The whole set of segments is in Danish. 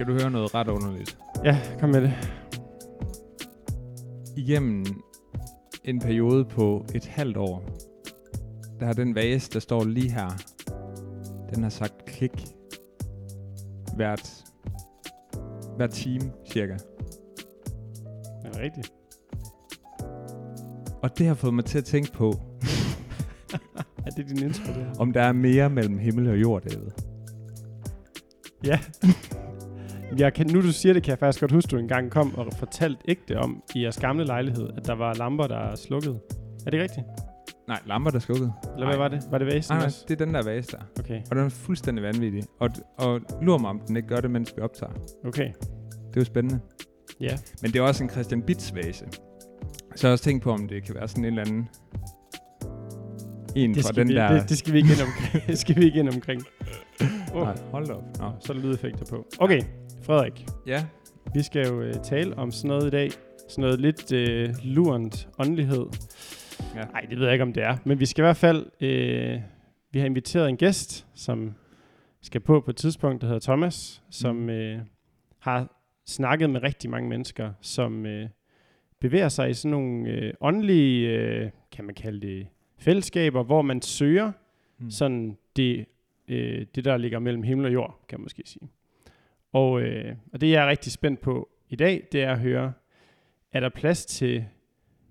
Skal du høre noget ret underligt? Ja, kom med det. Igennem en periode på et halvt år, der har den vase, der står lige her, den har sagt klik hvert, hver time cirka. Er det rigtigt? Og det har fået mig til at tænke på, Er det din intro, det her? om der er mere mellem himmel og jord, David. Ja. jeg kan, nu du siger det, kan jeg faktisk godt huske, du engang kom og fortalte ægte om i jeres gamle lejlighed, at der var lamper, der er slukket. Er det rigtigt? Nej, lamper, der er slukket. Eller hvad var det? Var det vasen Nej, nej, også? det er den der vase der. Okay, Og den er fuldstændig vanvittig. Og, og lurer mig, om den ikke gør det, mens vi optager. okay. Det er jo spændende. Ja. Men det er også en Christian Bits vase. Så jeg har også tænkt på, om det kan være sådan en eller anden... En Det fra den vi, der... det, det skal vi ikke ind omkring. det skal vi ikke ind omkring. Oh, Nej, hold da op. Nå. så er der lydeffekter på. Okay, Frederik. Ja, Vi skal jo øh, tale om sådan noget i dag. Sådan noget lidt øh, lurent åndelighed. Ja. Nej, det ved jeg ikke, om det er. Men vi skal i hvert fald... Øh, vi har inviteret en gæst, som skal på på et tidspunkt, der hedder Thomas, som Mm. øh, har snakket med rigtig mange mennesker, som øh, bevæger sig i sådan nogle øh, åndelige, øh, kan man kalde det, fællesskaber, hvor man søger mm. sådan det, øh, det, der ligger mellem himmel og jord, kan man måske sige. Og, øh, og det, jeg er rigtig spændt på i dag, det er at høre, er der plads til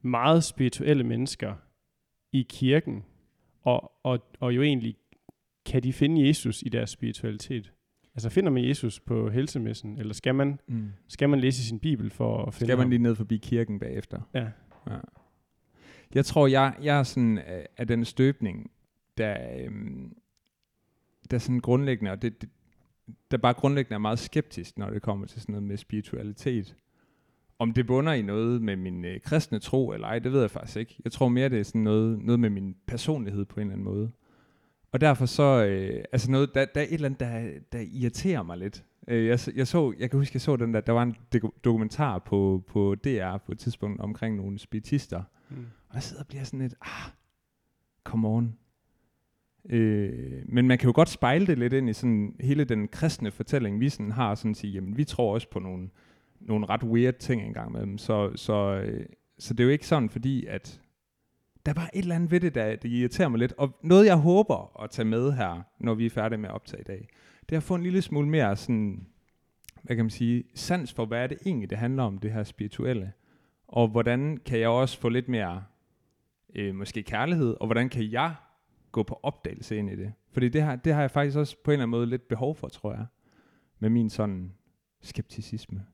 meget spirituelle mennesker i kirken, og, og, og jo egentlig, kan de finde Jesus i deres spiritualitet? Altså finder man Jesus på helsemessen, eller skal man, Mm. skal man læse sin bibel for at finde Skal man ham? lige ned forbi kirken bagefter? Ja. ja. Jeg tror, jeg, jeg er sådan af, af den støbning, der, øhm, der er sådan grundlæggende, og det, det, der bare grundlæggende er meget skeptisk, når det kommer til sådan noget med spiritualitet. Om det bunder i noget med min øh, kristne tro eller ej, det ved jeg faktisk ikke. Jeg tror mere, det er sådan noget, noget med min personlighed på en eller anden måde. Og derfor så, øh, altså noget, der, der er et eller andet, der, der irriterer mig lidt. Øh, jeg, så- jeg, så, jeg kan huske, jeg så den der, der var en doku- dokumentar på, på DR på et tidspunkt omkring nogle spiritister. Mm. Og jeg sidder og bliver sådan lidt, ah, come on. Øh, men man kan jo godt spejle det lidt ind i sådan hele den kristne fortælling, vi sådan har, sådan at sige, jamen vi tror også på nogle, nogle ret weird ting engang med dem. Så, så, øh, så det er jo ikke sådan, fordi at der er bare et eller andet ved det, der det irriterer mig lidt. Og noget, jeg håber at tage med her, når vi er færdige med at optage i dag, det er at få en lille smule mere sådan, hvad kan man sige, sans for, hvad er det egentlig, det handler om, det her spirituelle. Og hvordan kan jeg også få lidt mere, øh, måske kærlighed, og hvordan kan jeg gå på opdagelse ind i det? Fordi det har, det har jeg faktisk også på en eller anden måde lidt behov for, tror jeg, med min sådan skepticisme.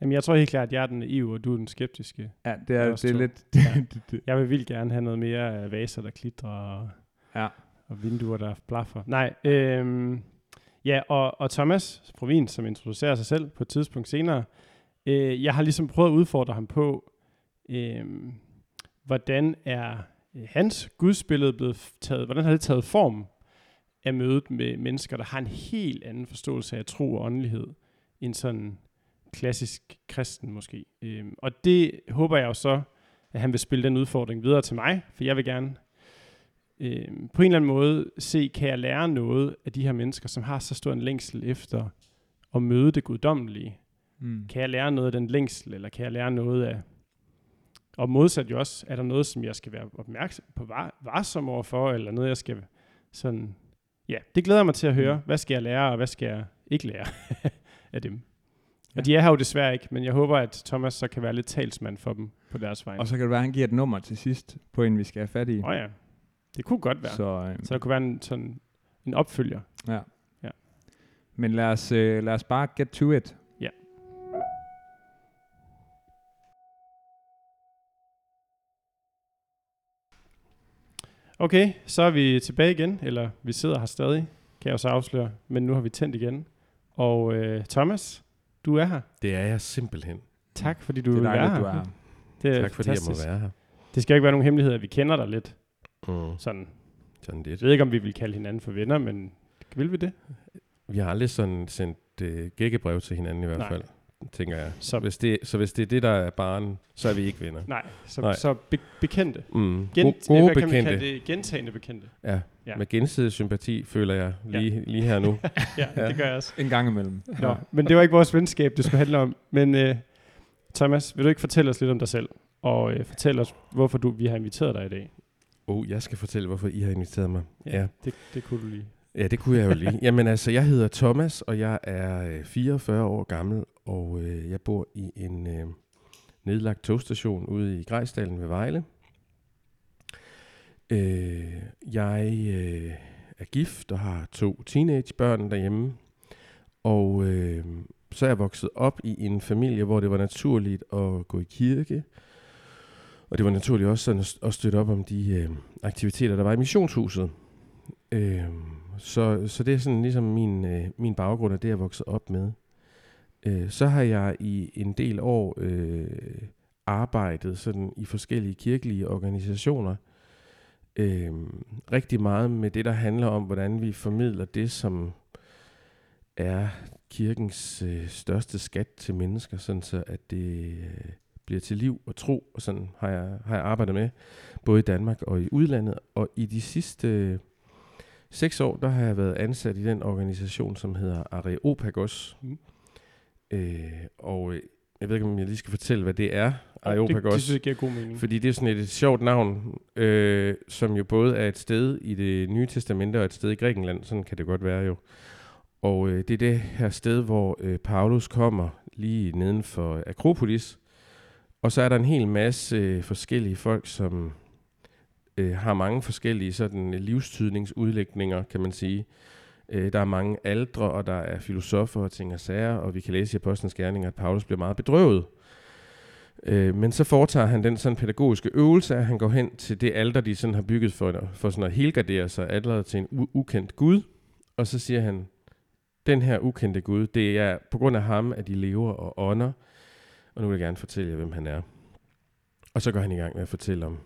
Jamen, jeg tror helt klart, at jeg er den naive, og du er den skeptiske. Ja, det er, det er lidt... Ja. det, det, Jeg vil vildt gerne have noget mere af vaser, der klitrer, og, ja. og vinduer, der blaffer. Nej, øhm, ja, og, og Thomas Provin, som introducerer sig selv på et tidspunkt senere, øh, jeg har ligesom prøvet at udfordre ham på, øh, hvordan er hans gudsbillede blevet taget, hvordan har det taget form af mødet med mennesker, der har en helt anden forståelse af tro og åndelighed, end sådan klassisk kristen måske. Øhm, og det håber jeg jo så, at han vil spille den udfordring videre til mig, for jeg vil gerne øhm, på en eller anden måde se, kan jeg lære noget af de her mennesker, som har så stor en længsel efter at møde det guddommelige. Mm. Kan jeg lære noget af den længsel, eller kan jeg lære noget af... Og modsat jo også, er der noget, som jeg skal være opmærksom på, var, varsom overfor, eller noget, jeg skal sådan... Ja, det glæder jeg mig til at høre. Mm. Hvad skal jeg lære, og hvad skal jeg ikke lære af dem? Ja. Og de er her jo desværre ikke, men jeg håber, at Thomas så kan være lidt talsmand for dem på deres vegne. Og så kan det være, at han giver et nummer til sidst, på en vi skal have fat i. Åh oh, ja, det kunne godt være. Så, Så, øh, så der kunne være en, sådan en opfølger. ja. Ja. Men lad os, øh, lad os bare get to it. Okay, så er vi tilbage igen, eller vi sidder her stadig, kan jeg jo så afsløre, men nu har vi tændt igen. Og øh, Thomas, du er her. Det er jeg simpelthen. Tak, fordi du Det er dejligt, her. du er her. Det er tak fordi jeg fantastisk. må være her. Det skal jo ikke være nogen hemmelighed, at vi kender dig lidt. Mm, Sådan. sådan Jeg lidt. ved ikke, om vi vil kalde hinanden for venner, men vil vi det? Vi har aldrig sådan sendt øh, gækkebrev til hinanden i hvert Nej. fald. Tænker jeg. Så- hvis det, så hvis det er det, der er barn, så er vi ikke venner. Nej, så, Nej. så be, bekendte. Mm. Gen, Go- gode hvad kan man bekendte. kalde det? Gentagende bekendte. Ja. Ja. ja, med gensidig sympati føler jeg lige, ja. lige her nu. Ja, Ja. det gør jeg også. En gang imellem. Nå, men det var ikke vores venskab, det skulle handle om. Men uh, Thomas, vil du ikke fortælle os lidt om dig selv? Og uh, fortælle os, hvorfor du, vi har inviteret dig i dag. Oh, jeg skal fortælle, hvorfor I har inviteret mig. Ja. Det, det kunne du lige. Ja, det kunne jeg jo lige. Jamen altså, jeg hedder Thomas, og jeg er øh, 44 år gammel, og øh, jeg bor i en øh, nedlagt togstation ude i Grejsdalen ved Vejle. Øh, jeg øh, er gift og har to teenagebørn derhjemme, og øh, så er jeg vokset op i en familie, hvor det var naturligt at gå i kirke, og det var naturligt også sådan at, at støtte op om de øh, aktiviteter, der var i missionshuset. Øh, så, så det er sådan ligesom min, øh, min baggrund, og det jeg er vokset op med. Øh, så har jeg i en del år øh, arbejdet sådan i forskellige kirkelige organisationer. Øh, rigtig meget med det, der handler om, hvordan vi formidler det, som er kirkens øh, største skat til mennesker, sådan så at det øh, bliver til liv og tro, og sådan har jeg, har jeg arbejdet med, både i Danmark og i udlandet. Og i de sidste øh, seks år, der har jeg været ansat i den organisation, som hedder Areopagos. Mm. Øh, og øh, jeg ved ikke, om jeg lige skal fortælle, hvad det er, det, Areopagos. det synes jeg giver god mening. Fordi det er sådan et, et sjovt navn, øh, som jo både er et sted i det nye testamente og et sted i Grækenland. Sådan kan det godt være jo. Og øh, det er det her sted, hvor øh, Paulus kommer lige neden for Akropolis. Og så er der en hel masse øh, forskellige folk, som øh, har mange forskellige sådan øh, livstydningsudlægninger, kan man sige. Øh, der er mange aldre, og der er filosofer og ting og sager, og vi kan læse i Apostlenes Gerninger, at Paulus bliver meget bedrøvet. Øh, men så foretager han den sådan pædagogiske øvelse, at han går hen til det alter, de sådan har bygget for, for sådan at helgardere sig alderet til en u- ukendt Gud. Og så siger han, den her ukendte Gud, det er på grund af ham, at de lever og ånder. Og nu vil jeg gerne fortælle jer, hvem han er. Og så går han i gang med at fortælle om,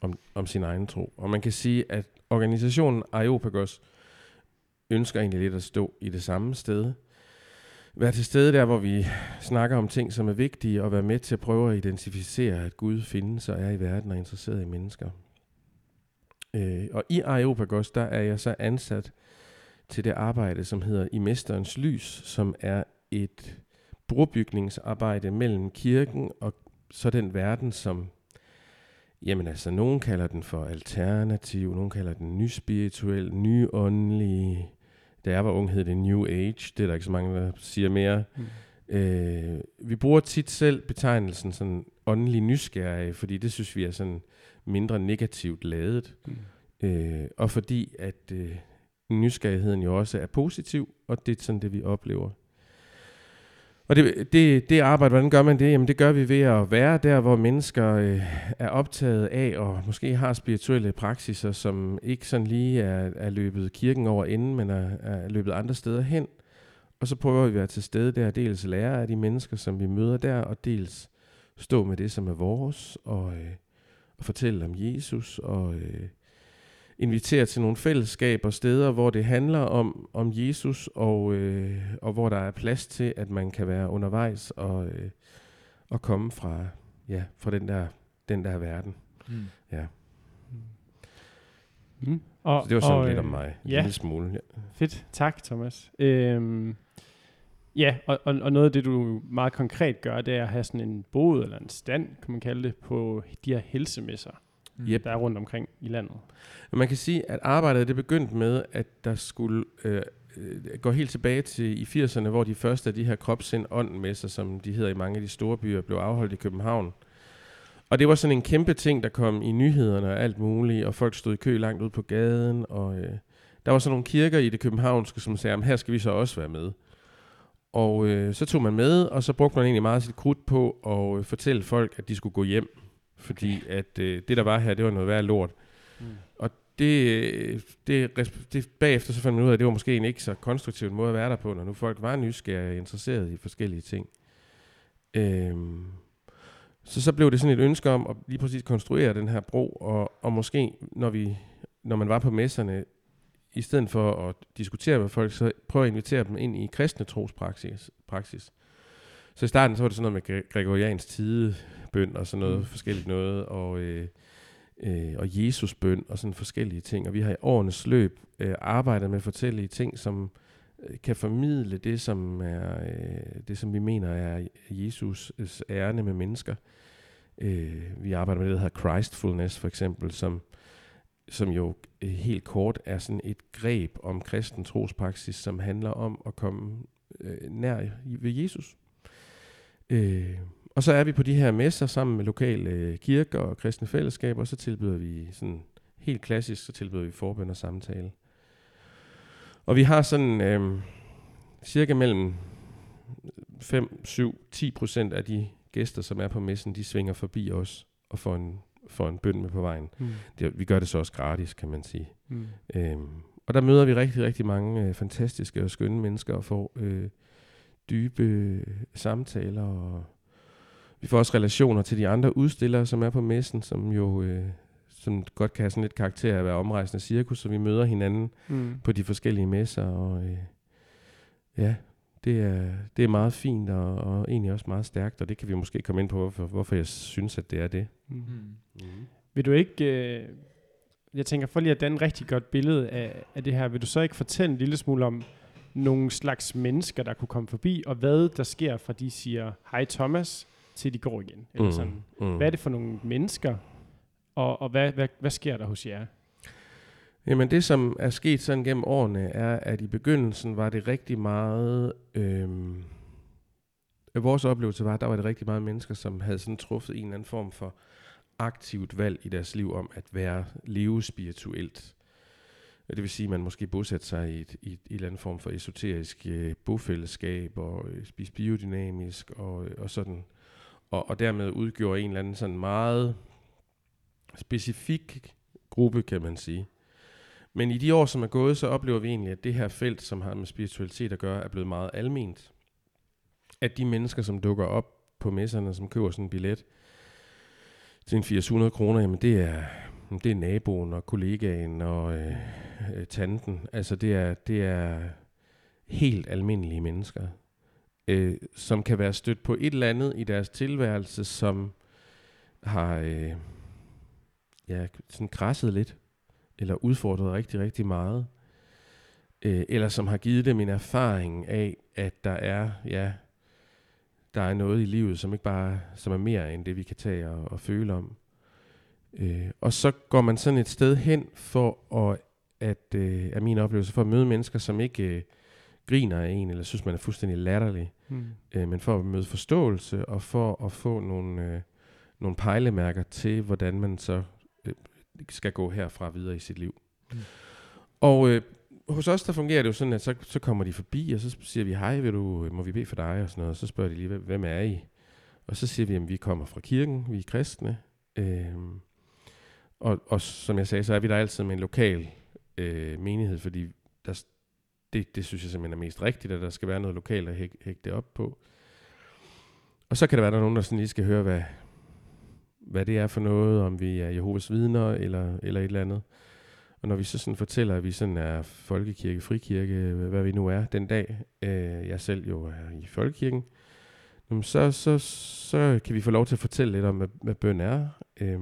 om, om sin egen tro. Og man kan sige, at organisationen Areopagos ønsker egentlig lidt at stå i det samme sted. Være til stede der, hvor vi snakker om ting, som er vigtige, og være med til at prøve at identificere, at Gud findes og er i verden og er interesseret i mennesker. Øh, og i Areopagos, der er jeg så ansat til det arbejde, som hedder I Mesterens Lys, som er et brobygningsarbejde mellem kirken og så den verden, som, jamen altså, nogen kalder den for alternativ, nogen kalder den nyspirituel, nyåndelig. Da jeg var ung, hed det New Age. Det er der ikke så mange, der siger mere. Mm. Øh, vi bruger tit selv betegnelsen sådan åndelig nysgerrig, fordi det synes vi er sådan mindre negativt ladet. Mm. Øh, og fordi at øh, nysgerrigheden jo også er positiv, og det er sådan det, vi oplever. Og det, det, det arbejde, hvordan gør man det? Jamen det gør vi ved at være der, hvor mennesker øh, er optaget af, og måske har spirituelle praksiser, som ikke sådan lige er, er løbet kirken over enden, men er, er løbet andre steder hen. Og så prøver vi at være til stede der, dels lære af de mennesker, som vi møder der, og dels stå med det, som er vores, og, øh, og fortælle om Jesus, og øh, invitere til nogle fællesskaber, steder, hvor det handler om, om Jesus, og, øh, og hvor der er plads til, at man kan være undervejs og, øh, og komme fra, ja, fra den, der, den der verden. Mm. Ja. Mm. Og, Så det var sådan og, lidt øh, om mig. En ja. lille smule. Ja. Fedt, tak Thomas. Øhm, ja, og, og, og noget af det, du meget konkret gør, det er at have sådan en bod eller en stand, kan man kalde det, på de her helsemesser, Mm. Yep. der er rundt omkring i landet. Man kan sige, at arbejdet det begyndte med, at der skulle øh, øh, gå helt tilbage til i 80'erne, hvor de første af de her kropsind ånd messer, som de hedder i mange af de store byer, blev afholdt i København. Og det var sådan en kæmpe ting, der kom i nyhederne og alt muligt, og folk stod i kø langt ud på gaden, og øh, der var så nogle kirker i det københavnske, som sagde, at her skal vi så også være med. Og øh, så tog man med, og så brugte man egentlig meget sit krudt på at øh, fortælle folk, at de skulle gå hjem. Fordi at øh, det, der var her, det var noget værd lort. Mm. Det, det, resp- det, bagefter så fandt man ud af, at det var måske en ikke så konstruktiv måde at være der på, når nu folk var nysgerrige og interesserede i forskellige ting. Øhm, så så blev det sådan et ønske om at lige præcis konstruere den her bro, og, og måske når, vi, når man var på messerne, i stedet for at diskutere med folk, så prøve at invitere dem ind i kristne trospraksis. Praksis. Så i starten så var det sådan noget med gre- gregoriansk tidebøn og sådan noget Mm. forskelligt noget, og, øh, øh, og Jesusbøn og sådan forskellige ting. Og vi har i årenes løb øh, arbejdet med forskellige ting, som øh, kan formidle det, som er øh, det, som vi mener er Jesus' ærne med mennesker. Øh, vi arbejder med det, der hedder Christfulness for eksempel, som, som jo øh, helt kort er sådan et greb om kristen trospraksis, som handler om at komme øh, nær ved Jesus. Øh, og så er vi på de her messer sammen med lokale øh, kirker og kristne fællesskaber, og så tilbyder vi sådan helt klassisk, så tilbyder vi forbøn og samtale. Og vi har sådan øh, cirka mellem 5, 7, 10 procent af de gæster, som er på messen, de svinger forbi os og får en, får en bøn med på vejen. Mm. Det, vi gør det så også gratis, kan man sige. Mm. Øhm, og der møder vi rigtig, rigtig mange øh, fantastiske og skønne mennesker og får øh, dybe øh, samtaler. Og vi får også relationer til de andre udstillere, som er på messen, som jo øh, som godt kan have sådan lidt karakter af at være omrejsende cirkus, så vi møder hinanden Mm. på de forskellige messer. Og øh, ja, det er, det er meget fint og, og egentlig også meget stærkt, og det kan vi måske komme ind på, hvorfor, hvorfor jeg synes, at det er det. Mm. Mm. Vil du ikke, øh, jeg tænker for lige at danne et rigtig godt billede af, af det her, vil du så ikke fortælle en lille smule om nogle slags mennesker, der kunne komme forbi, og hvad der sker fra de siger, hej Thomas, til de går igen? Eller sådan. mm. Hvad er det for nogle mennesker, og, og hvad, hvad, hvad sker der hos jer? Jamen det, som er sket sådan gennem årene, er, at i begyndelsen var det rigtig meget... Øhm, vores oplevelse var, at der var det rigtig meget mennesker, som havde sådan truffet en eller anden form for aktivt valg i deres liv om at være leve spirituelt. Det vil sige, at man måske bosætter sig i et, i et, i et eller andet form for esoterisk øh, bofællesskab og øh, spise biodynamisk og, øh, og sådan. Og, og dermed udgjorde en eller anden sådan meget specifik gruppe, kan man sige. Men i de år, som er gået, så oplever vi egentlig, at det her felt, som har med spiritualitet at gøre, er blevet meget alment. At de mennesker, som dukker op på messerne, som køber sådan en billet til en 800 kroner, jamen det er, det er naboen og kollegaen og øh, øh, tanten. Altså det er, det er helt almindelige mennesker, øh, som kan være stødt på et eller andet i deres tilværelse, som har øh, ja, sådan krasset lidt eller udfordret rigtig, rigtig meget, øh, eller som har givet dem en erfaring af, at der er, ja, der er noget i livet, som ikke bare, som er mere end det, vi kan tage og, og føle om. Øh, og så går man sådan et sted hen for at, at øh, er min oplevelse, for at møde mennesker, som ikke øh, griner af en, eller synes, man er fuldstændig latterlig, Mm. øh, men for at møde forståelse, og for at få nogle, øh, nogle pejlemærker til, hvordan man så øh, skal gå herfra videre i sit liv. Mm. Og øh, hos os, der fungerer det jo sådan, at så, så kommer de forbi, og så siger vi, hej, vil du, må vi bede for dig, og sådan noget. Og så spørger de lige, "Hvem- er I? Og så siger vi, at vi kommer fra kirken, vi er kristne. Øh, og, og som jeg sagde, så er vi der altid med en lokal øh, menighed, fordi der, det, det synes jeg simpelthen er mest rigtigt, at der skal være noget lokalt at hæk, hække det op på. Og så kan der være, der er nogen, der sådan lige skal høre, hvad, hvad det er for noget, om vi er Jehovas vidner eller, eller et eller andet. Og når vi så sådan fortæller, at vi sådan er folkekirke, frikirke, hvad vi nu er den dag, øh, jeg selv jo er i folkekirken, så, så, så kan vi få lov til at fortælle lidt om, hvad, hvad bøn er. Øh,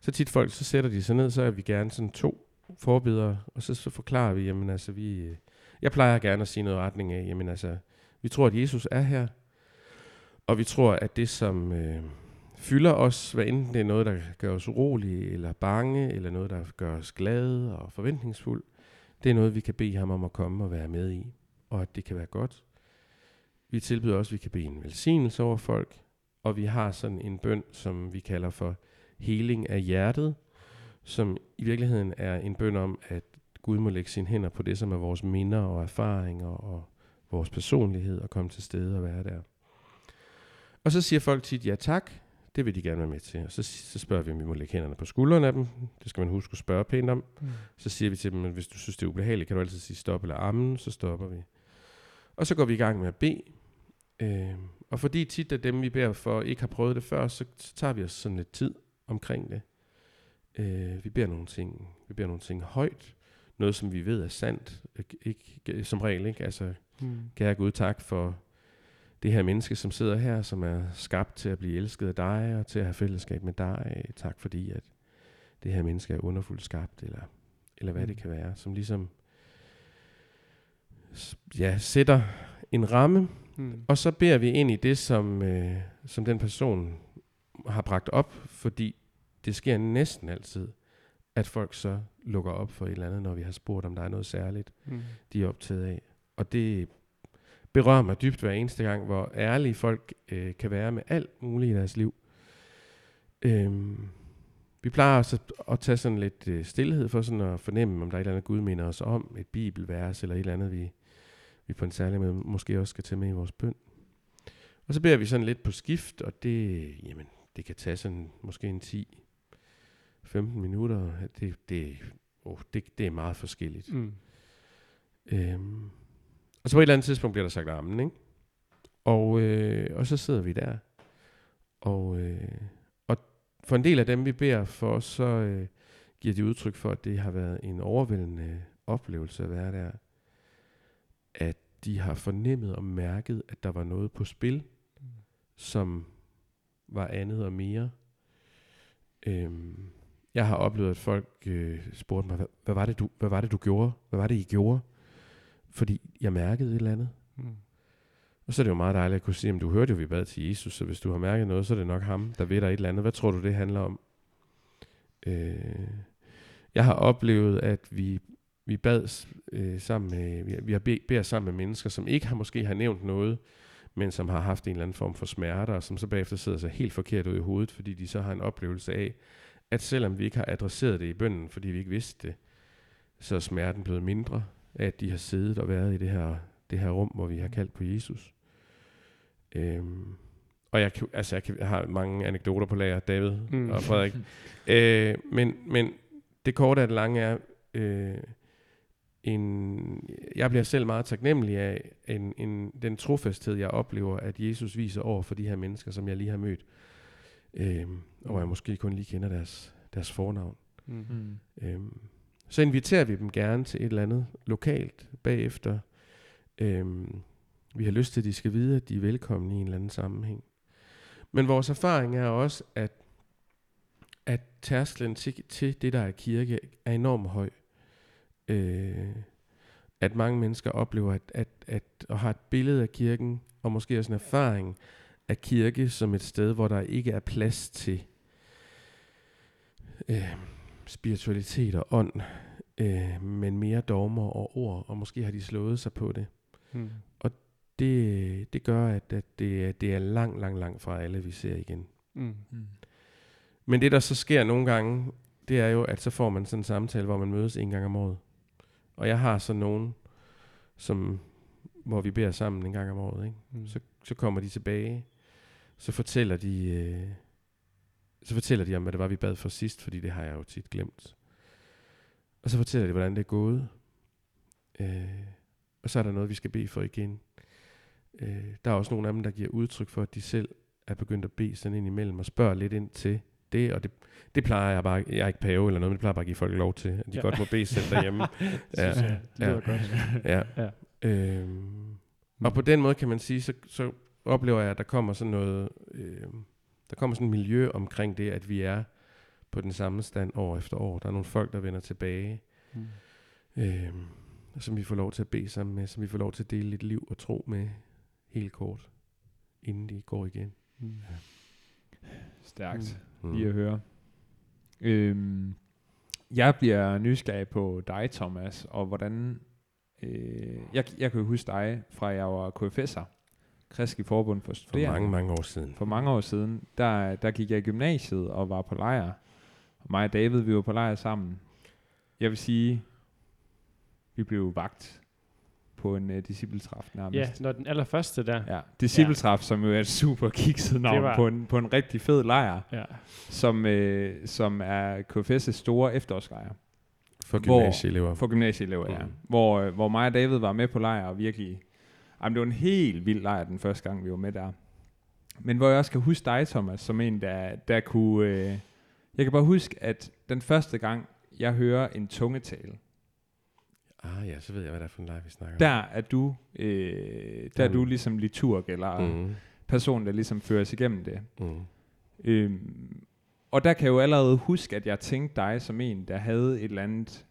så tit folk, så sætter de sig ned, så er vi gerne sådan to forbedere, og så, så forklarer vi, jamen altså vi, øh, jeg plejer gerne at sige noget retning af, jamen altså, vi tror, at Jesus er her, og vi tror, at det som øh, fylder os, hvad enten det er noget, der gør os urolige, eller bange, eller noget, der gør os glade og forventningsfuld, det er noget, vi kan bede ham om at komme og være med i, og at det kan være godt. Vi tilbyder også, at vi kan bede en velsignelse over folk, og vi har sådan en bøn, som vi kalder for heling af hjertet, som i virkeligheden er en bøn om, at Gud må lægge sine hænder på det, som er vores minder og erfaringer og vores personlighed, og komme til stede og være der. Og så siger folk tit ja tak, det vil de gerne være med til. Og så, så spørger vi, om vi må lægge hænderne på skuldrene af dem. Det skal man huske at spørge pænt om. Mm. Så siger vi til dem, at hvis du synes, det er ubehageligt, kan du altid sige stop eller ammen, så stopper vi. Og så går vi i gang med at bede. Øh, og fordi tit af dem, vi beder for, ikke har prøvet det før, så, så tager vi os sådan lidt tid omkring det. Øh, vi beder nogle ting, vi beder nogle ting højt. Noget, som vi ved er sandt. Ikke, som regel, ikke? Altså, Mm. kære Gud, tak for det her menneske, som sidder her, som er skabt til at blive elsket af dig, og til at have fællesskab med dig. Tak fordi, at det her menneske er underfuldt skabt, eller, eller hvad mm. det kan være, som ligesom ja, sætter en ramme, mm. og så beder vi ind i det, som, øh, som den person har bragt op, fordi det sker næsten altid, at folk så lukker op for et eller andet, når vi har spurgt, om der er noget særligt, mm. de er optaget af. Og det berører mig dybt hver eneste gang, hvor ærlige folk øh, kan være med alt muligt i deres liv. Øhm, vi plejer også at, at tage sådan lidt øh, stillhed for sådan at fornemme, om der er et eller andet Gud minder os om, et bibelvers eller et eller andet, vi, vi på en særlig måde måske også skal tage med i vores bøn. Og så beder vi sådan lidt på skift, og det, jamen, det kan tage sådan måske en 10-15 minutter. Det, det, oh, det, det er meget forskelligt. Mm. Øhm, og så på et eller andet tidspunkt bliver der sagt amen, ikke? Og, øh, og så sidder vi der. Og, øh, og for en del af dem, vi beder for, så øh, giver de udtryk for, at det har været en overvældende oplevelse at være der. At de har fornemmet og mærket, at der var noget på spil, mm. som var andet og mere. Øhm, jeg har oplevet, at folk øh, spurgte mig, hvad, hvad, var det, du, hvad var det, du gjorde? Hvad var det, I gjorde? Fordi jeg mærkede et eller andet. Mm. Og så er det jo meget dejligt at kunne sige, at du hørte jo, vi bad til Jesus, så hvis du har mærket noget, så er det nok ham, der ved dig et eller andet. Hvad tror du, det handler om? Øh, jeg har oplevet, at vi, vi bad øh, sammen med, vi, vi har beder sammen med mennesker, som ikke har måske har nævnt noget, men som har haft en eller anden form for smerter, og som så bagefter sidder sig helt forkert ud i hovedet, fordi de så har en oplevelse af, at selvom vi ikke har adresseret det i bønden, fordi vi ikke vidste det, så er smerten blevet mindre, at de har siddet og været i det her, det her rum, hvor vi har kaldt på Jesus. Øhm, og jeg, altså jeg, kan, jeg har mange anekdoter på lager, David mm. og Frederik. øh, men, men det korte af det lange er, øh, en, jeg bliver selv meget taknemmelig af en, en, den trofasthed, jeg oplever, at Jesus viser over for de her mennesker, som jeg lige har mødt. Øhm, og hvor jeg måske kun lige kender deres, deres fornavn. Mm. Øhm, så inviterer vi dem gerne til et eller andet lokalt bagefter. Øhm, vi har lyst til, at de skal vide, at de er velkomne i en eller anden sammenhæng. Men vores erfaring er også, at, at tærsklen til, til det, der er kirke, er enormt høj. Øh, at mange mennesker oplever at, at, at, at have et billede af kirken, og måske også en erfaring af kirke som et sted, hvor der ikke er plads til øh, spiritualitet og ånd, øh, men mere dogmer og ord, og måske har de slået sig på det. Hmm. Og det, det gør, at, at det, det er langt, langt, langt fra alle, vi ser igen. Mm. Mm. Men det, der så sker nogle gange, det er jo, at så får man sådan en samtale, hvor man mødes en gang om året. Og jeg har så nogen, som, hvor vi beder sammen en gang om året. Ikke? Mm. Så, så kommer de tilbage, så fortæller de, øh, så fortæller de om, hvad det var, vi bad for sidst, fordi det har jeg jo tit glemt. Og så fortæller de, hvordan det er gået. Øh, og så er der noget, vi skal bede for igen. Øh, der er også nogle af dem, der giver udtryk for, at de selv er begyndt at bede sådan ind imellem og spørge lidt ind til det, og det, det plejer jeg bare, jeg er ikke pave eller noget, men det plejer bare at give folk lov til, at de ja. godt må bede selv derhjemme. ja, ja, det ja, godt. ja. ja. Øhm, og på den måde kan man sige, så, så oplever jeg, at der kommer sådan noget, øh, der kommer sådan et miljø omkring det, at vi er på den samme stand år efter år. Der er nogle folk, der vender tilbage, mm. øh, som vi får lov til at bede sammen med, som vi får lov til at dele lidt liv og tro med helt kort, inden de går igen. Mm. Ja. Stærkt mm. lige at høre. Øhm, jeg bliver nysgerrig på dig, Thomas, og hvordan... Øh, jeg, jeg kan jo huske dig fra jeg var KFS'er, Kristi Forbund for Studerende. For mange, mange år siden. For mange år siden, der, der gik jeg i gymnasiet og var på lejr. Og mig og David, vi var på lejr sammen. Jeg vil sige, vi blev vagt på en uh, discipletræf nærmest. Ja, når den allerførste der. Ja, discipletræf, ja. som jo er et super kikset navn var... på, en, på en rigtig fed lejr, ja. som, uh, som er KFS' store efterårslejr. For gymnasieelever. For gymnasieelever, mm. ja. Hvor, uh, hvor mig og David var med på lejr, og virkelig... Jamen, det var en helt vild lejr den første gang, vi var med der. Men hvor jeg også kan huske dig, Thomas, som en, der, der kunne... Uh, jeg kan bare huske, at den første gang, jeg hører en tungetale, Ah ja, så ved jeg, hvad det er for en leg, vi snakker Der er du, øh, der er du ligesom liturg, eller. Mm. person, der ligesom føres igennem det. Mm. Øhm, og der kan jeg jo allerede huske, at jeg tænkte dig som en, der havde et eller andet,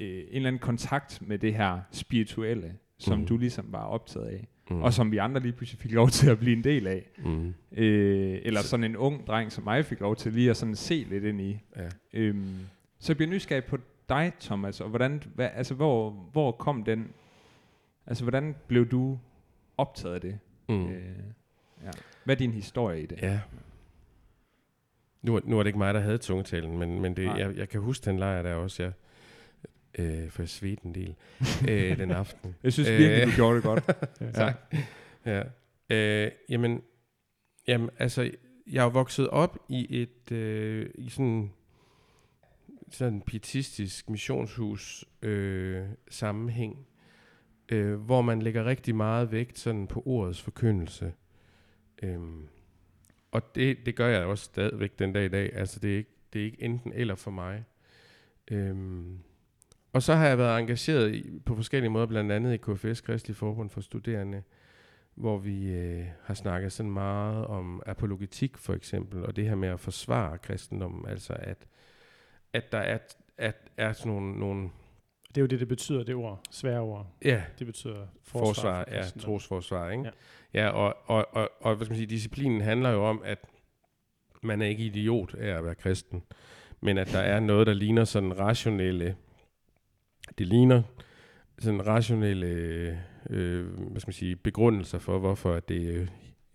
øh, en eller anden kontakt med det her spirituelle, som Mhm. du ligesom var optaget af, Mm. og som vi andre lige pludselig fik lov til at blive en del af. Mm. Øh, eller sådan en ung dreng som mig fik lov til lige at sådan se lidt ind i. Ja. Øhm, så jeg bliver nysgerrig på dig, Thomas, og hvordan, hvad, altså hvor, hvor kom den, altså hvordan blev du optaget af det? Mm. Øh, ja. Hvad er din historie i det? Ja. Nu, er- nu var det ikke mig, der havde tungetalen, men, men det, Nej. jeg, jeg kan huske den lejr der også, jeg, øh, for jeg svedte en del øh, den aften. Jeg synes Øh. virkelig, du gjorde det godt. Ja. Ja. Øh, jamen, jamen, altså, jeg er jo vokset op i et, øh, i sådan, sådan pietistisk missionshus øh, sammenhæng, øh, hvor man lægger rigtig meget vægt sådan på ordets forkyndelse. Øhm, og det, det gør jeg også stadigvæk den dag i dag. Altså, det er ikke, det er ikke enten eller for mig. Øhm, og så har jeg været engageret i, på forskellige måder, blandt andet i KFS, Kristelig Forbund for Studerende, hvor vi øh, har snakket sådan meget om apologetik for eksempel, og det her med at forsvare kristendommen, altså at, at der er, at er sådan nogle, nogle Det er jo det, det betyder, det ord. Svære ord. ja, Det betyder forsvar, forsvar, for ja, trosforsvar, ikke? Ja. Ja, ja og, og, og, og, hvad skal man sige, disciplinen handler jo om, at man er ikke idiot af at være kristen, men at der er noget, der ligner sådan rationelle, det ligner sådan rationelle, øh, hvad skal man sige, begrundelser for, hvorfor det er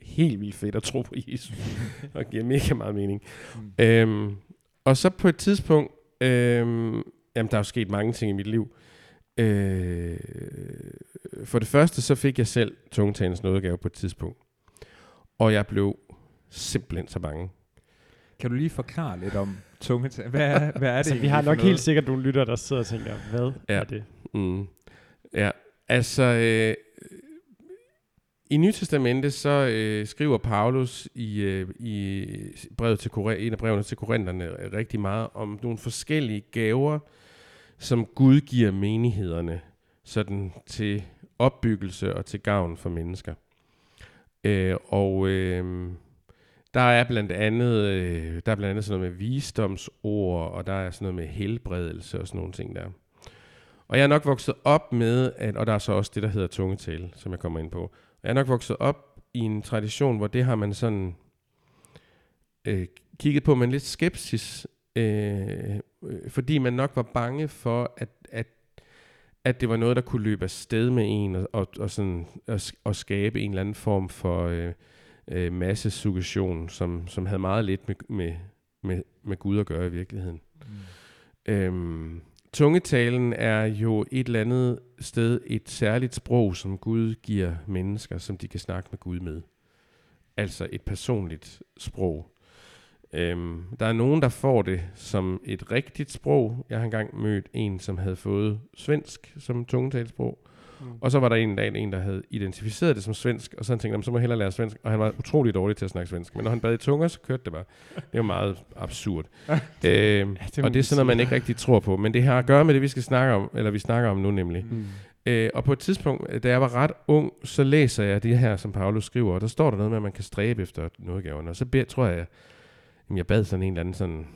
helt vildt fedt at tro på Jesus, og giver mega meget mening. Mm. Øhm, og så på et tidspunkt, øhm, jamen der er jo sket mange ting i mit liv. Øh, for det første, så fik jeg selv tungetalens nådegave på et tidspunkt. Og jeg blev simpelthen så bange. Kan du lige forklare lidt om tungetal? Hvad er, hvad er det Altså, vi har nok helt sikkert nogle lyttere, der sidder og tænker, hvad Ja. er det? Mm. Ja, altså øh, i Nytestamentet så øh, skriver Paulus i, øh, i brevet til Kore, en af brevene til Korintherne rigtig meget om nogle forskellige gaver, som Gud giver menighederne sådan til opbyggelse og til gavn for mennesker. Øh, og øh, der er blandt andet øh, der er blandt andet sådan noget med visdomsord, og der er sådan noget med helbredelse og sådan nogle ting der. Og jeg er nok vokset op med, at, og der er så også det, der hedder tungetale, som jeg kommer ind på. Jeg er nok vokset op i en tradition, hvor det har man sådan øh, kigget på med lidt skepsis, øh, øh, fordi man nok var bange for, at, at, at det var noget, der kunne løbe af sted med en, og, og, og, sådan, og, og skabe en eller anden form for øh, øh, massesuggestion, som, som havde meget lidt med, med, med, med Gud at gøre i virkeligheden. Mm. Øhm, tungetalen er jo et eller andet sted et særligt sprog, som Gud giver mennesker, som de kan snakke med Gud med. Altså et personligt sprog. Øhm, der er nogen, der får det som et rigtigt sprog. Jeg har engang mødt en, som havde fået svensk som tungetalsprog. Mm. Og så var der en dag en, der havde identificeret det som svensk, og så han tænkte han, så må jeg hellere lære svensk. Og han var utrolig dårlig til at snakke svensk. Men når han bad i tunger, så kørte det bare. Det var meget absurd. øhm, det må og det er sådan noget, man ikke rigtig tror på. Men det har at gøre med det, vi skal snakke om, eller vi snakker om nu nemlig. Mm. Øh, og på et tidspunkt, da jeg var ret ung, så læser jeg det her, som Paulus skriver, og der står der noget med, at man kan stræbe efter nådegaverne. Og så beder, tror jeg, jamen jeg bad sådan en eller anden sådan,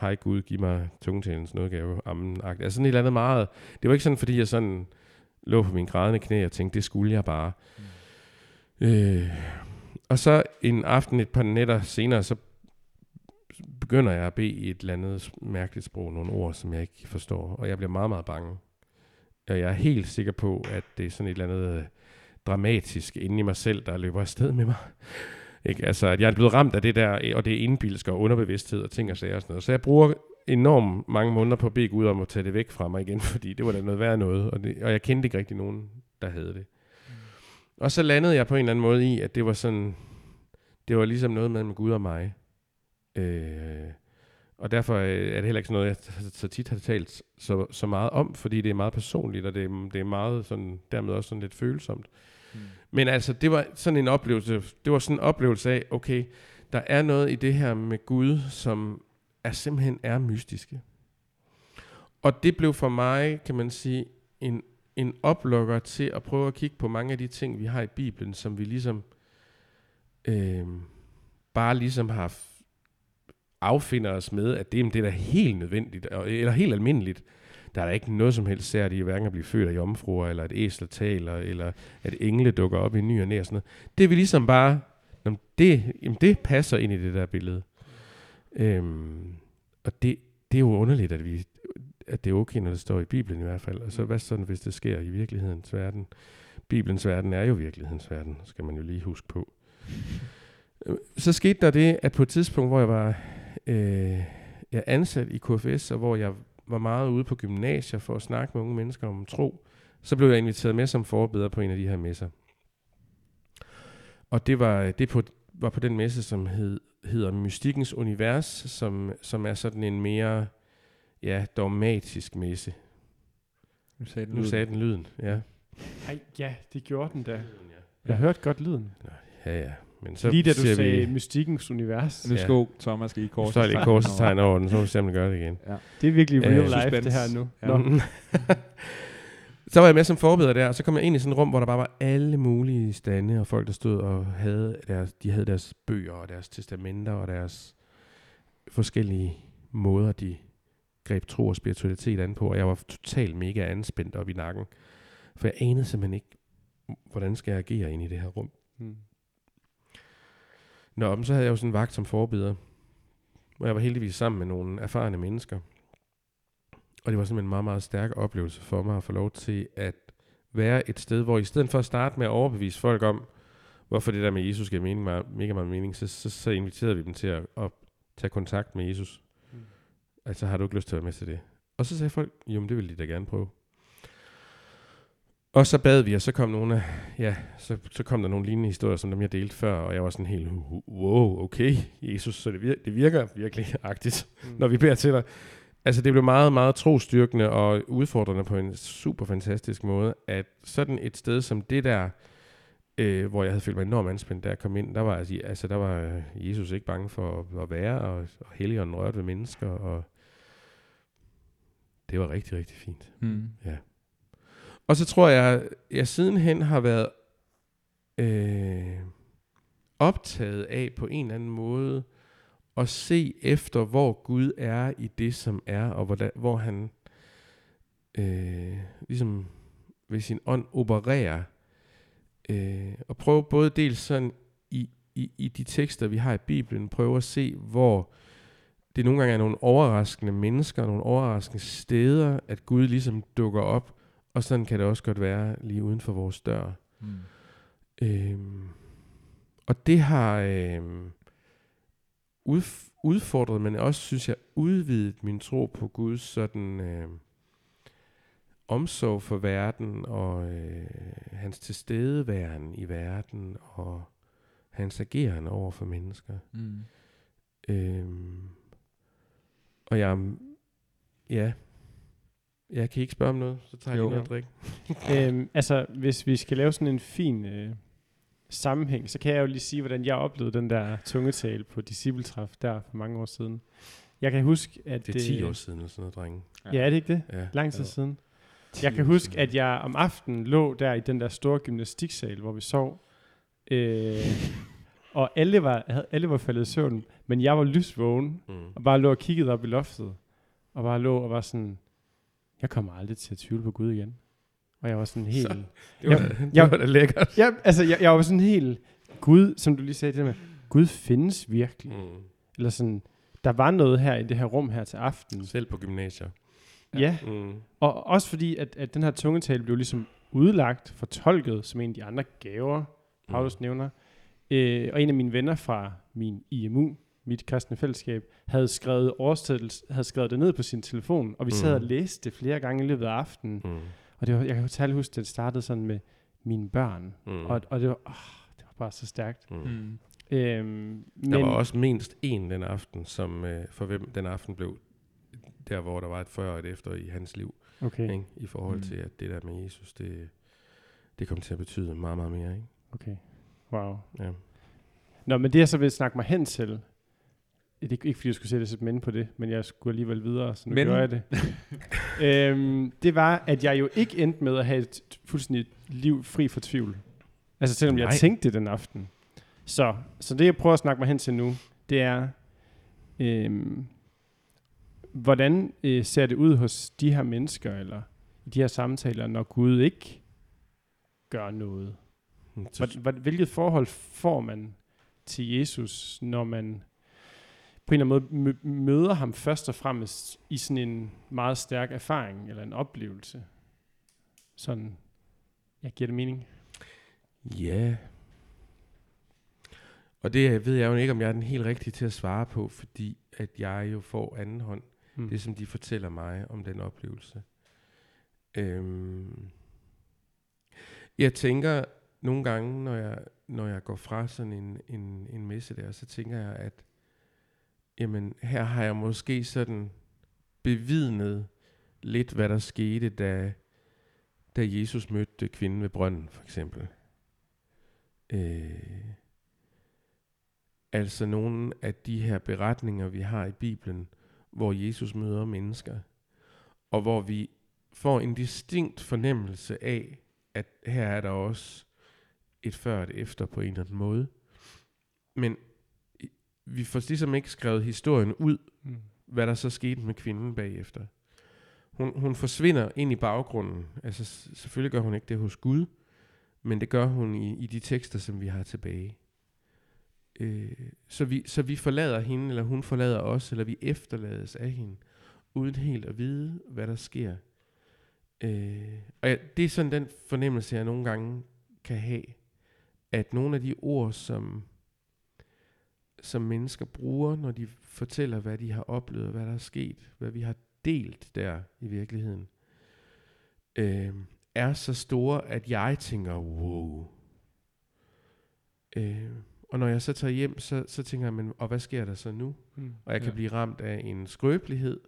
hej Gud, giv mig tungetalens nådegave, amen -agtigt. Altså sådan et eller andet meget, det var ikke sådan, fordi jeg sådan lå på min grædende knæ og tænkte, det skulle jeg bare. Mm. Øh, og så en aften, et par nætter senere, så begynder jeg at bede i et eller andet mærkeligt sprog, nogle ord, som jeg ikke forstår, og jeg bliver meget, meget bange. Og jeg er helt sikker på, at det er sådan et eller andet øh, dramatisk inde i mig selv, der løber afsted med mig. Ikke? Altså, at jeg er blevet ramt af det der, og det er indbilsk og underbevidsthed og ting og sager og sådan noget. Så jeg bruger enormt mange måneder på bede Gud om at tage det væk fra mig igen, fordi det var da noget værd noget, og, det, og jeg kendte ikke rigtig nogen, der havde det. Mm. Og så landede jeg på en eller anden måde i, at det var sådan, det var ligesom noget med Gud og mig. Øh, og derfor øh, er det heller ikke sådan noget, jeg så tit har talt så, så meget om, fordi det er meget personligt, og det er, det er meget sådan, dermed også sådan lidt følsomt. Mm. Men altså, det var sådan en oplevelse, det var sådan en oplevelse af, okay, der er noget i det her med Gud, som er simpelthen er mystiske. Og det blev for mig, kan man sige, en, en oplukker til at prøve at kigge på mange af de ting, vi har i Bibelen, som vi ligesom øh, bare ligesom har affinder os med, at det, det er da helt nødvendigt, eller helt almindeligt. Der er da ikke noget som helst særligt i hverken at blive født af jomfruer, eller at æsler taler, eller at engle dukker op i ny og næ og sådan noget. Det er vi ligesom bare, jamen, det, jamen, det passer ind i det der billede. Øhm, og det, det er jo underligt, at, vi, at det er okay, når det står i Bibelen i hvert fald. Og så hvad sådan, hvis det sker i virkelighedens verden? Bibelens verden er jo virkelighedens verden, skal man jo lige huske på. Øh, Så skete der det, at på et tidspunkt, hvor jeg var øh, jeg ansat i KFS, og hvor jeg var meget ude på gymnasier for at snakke med unge mennesker om tro, så blev jeg inviteret med som forbeder på en af de her messer. Og det var, det på, var på den messe, som hed, hedder Mystikkens Univers, som, som er sådan en mere ja, dogmatisk messe. Nu sagde Nu sagde den lyden, ja. Ej, ja, det gjorde den da. Ja, Jeg hørte godt lyden. ja. ja. Men Så Lige da du ser sagde vi, mystikkens univers. Nu Ja. skal Thomas lige i så korset. er det korsets tegn over den, så må vi simpelthen gøre det igen. Ja. Det er virkelig Øh, real life, suspense. det her nu. Ja. Så var jeg med som forbeder der, og så kom jeg ind i sådan et rum, hvor der bare var alle mulige stande, og folk, der stod og havde deres, de havde deres bøger, og deres testamenter, og deres forskellige måder, de greb tro og spiritualitet an på, og jeg var totalt mega anspændt op i nakken. For jeg anede simpelthen ikke, hvordan skal jeg agere ind i det her rum. Hmm. Nå, men så havde jeg jo sådan en vagt som forbeder, hvor jeg var heldigvis sammen med nogle erfarne mennesker. Og det var simpelthen en meget, meget stærk oplevelse for mig at få lov til at være et sted, hvor i stedet for at starte med at overbevise folk om, hvorfor det der med Jesus giver mening, meget- mega meget mening, så, så, så inviterede vi dem til at, at tage kontakt med Jesus. Mm. Altså, har du ikke lyst til at være med til det? Og så sagde folk, jo, men det ville de da gerne prøve. Og så bad vi, og så kom nogle af, ja, så, så kom der nogle lignende historier, som dem jeg delte før, og jeg var sådan helt, wow, okay, Jesus, så det, vir- det virker virkelig agtigt, Mm. når vi beder til dig. Altså det blev meget, meget trostyrkende og udfordrende på en super fantastisk måde, at sådan et sted som det der, øh, hvor jeg havde følt mig enormt anspændt, da jeg kom ind, der var, altså, der var øh, Jesus ikke bange for at, være, og, og Helligånden rørte ved mennesker, og det var rigtig, rigtig fint. Mm. Og så tror jeg, jeg sidenhen har været øh, optaget af på en eller anden måde at se efter, hvor Gud er i det, som er, og hvor, hvor han øh, ligesom ved sin ånd opererer. Øh, og prøve både dels sådan i, i, i de tekster, vi har i Bibelen, prøve at se, hvor det nogle gange er nogle overraskende mennesker, nogle overraskende steder, at Gud ligesom dukker op, og sådan kan det også godt være lige uden for vores dør. Mm. Øhm, og det har øhm, udf- udfordret, men også, synes jeg, udvidet min tro på Guds sådan øhm, omsorg for verden, og øh, hans tilstedeværen i verden, og hans ageren over for mennesker. Mm. Øhm, og jeg, ja, jeg kan ikke spørge om noget, så tager jeg Jo. lige noget at drikke. øhm, altså, hvis vi skal lave sådan en fin øh, sammenhæng, så kan jeg jo lige sige, hvordan jeg oplevede den der tungetale på discipletræf der for mange år siden. Jeg kan huske, at... Det er 10 år siden eller sådan noget, drenge. Ja, er det ikke det? Ja. Lang tid siden. 10 Jeg kan huske, siden. at jeg om aftenen lå der i den der store gymnastiksal, hvor vi sov. Øh, og alle var, havde, alle var faldet i søvn, men jeg var lysvågen, Mm. og bare lå og kiggede op i loftet. Og bare lå og var sådan, jeg kommer aldrig til at tvivle på Gud igen. Og jeg var sådan helt... Så- Det var, Jeg- det jeg- var da lækkert. Ja, altså, jeg, jeg var sådan helt... Gud, som du lige sagde det med, Gud findes virkelig. Mm. Eller sådan, der var noget her i det her rum her til aften. Selv på gymnasier. Ja, Mm. og også fordi, at, at den her tungetale blev ligesom udlagt, fortolket som en af de andre gaver, Paulus nævner. Øh, og en af mine venner fra min IMU, mit kristne fællesskab, havde skrevet, havde skrevet det ned på sin telefon, og vi sad og Mm. læste det flere gange i løbet af aftenen. Mm. Og det var, jeg kan jo særligt huske, at det startede sådan med mine børn. Mm. Og, og det, var, åh, det var bare så stærkt. Mm. Mm. Øhm, men, Der var også mindst en den aften, som øh, for hvem den aften blev der, hvor der var et før og et efter i hans liv. Okay, Ikke? I forhold Mm. til, at det der med Jesus, det, det kom til at betyde meget, meget mere. Ikke? okay. Wow. Ja. Nå, men det jeg så vil snakke mig hen til, det er ikke fordi, jeg skulle sætte et minde på det, men jeg skulle alligevel videre, så nu Men- gør jeg det. øhm, det var, at jeg jo ikke endte med at have et fuldstændig liv fri for tvivl. Altså selvom jeg Nej. tænkte det den aften. Så, så det, jeg prøver at snakke mig hen til nu, det er, øhm, hvordan øh, ser det ud hos de her mennesker, eller i de her samtaler, når Gud ikke gør noget? Hvor, hvilket forhold får man til Jesus, når man på en eller anden måde mø- møder ham først og fremmest i sådan en meget stærk erfaring eller en oplevelse? Sådan, jeg giver det mening. Ja. Og det ved jeg jo ikke, om jeg er den helt rigtige til at svare på, fordi at jeg jo får anden hånd. Mm. Det, som de fortæller mig om den oplevelse. Øhm. Jeg tænker nogle gange, når jeg, når jeg går fra sådan en, en, en messe der, så tænker jeg, at jamen, her har jeg måske sådan bevidnet lidt, hvad der skete, da, da Jesus mødte kvinden ved brønden, for eksempel. Øh, altså nogle af de her beretninger, vi har i Bibelen, hvor Jesus møder mennesker, og hvor vi får en distinkt fornemmelse af, at her er der også et før og et efter på en eller anden måde. Men vi får ligesom ikke skrevet historien ud, Mm. hvad der så skete med kvinden bagefter. Hun, hun forsvinder ind i baggrunden. Altså selvfølgelig gør hun ikke det hos Gud, men det gør hun i, i de tekster, som vi har tilbage. Øh, så, vi, så vi forlader hende, eller hun forlader os, eller vi efterlades af hende, uden helt at vide, hvad der sker. Øh, og ja, det er sådan den fornemmelse, jeg nogle gange kan have, at nogle af de ord, som, som mennesker bruger, når de fortæller, hvad de har oplevet, hvad der er sket, hvad vi har delt der i virkeligheden, øh, er så store, at jeg tænker, wow. Øh, og når jeg så tager hjem, så, så tænker jeg, men, og hvad sker der så nu? Mm. Og jeg kan Ja. blive ramt af en skrøbelighed,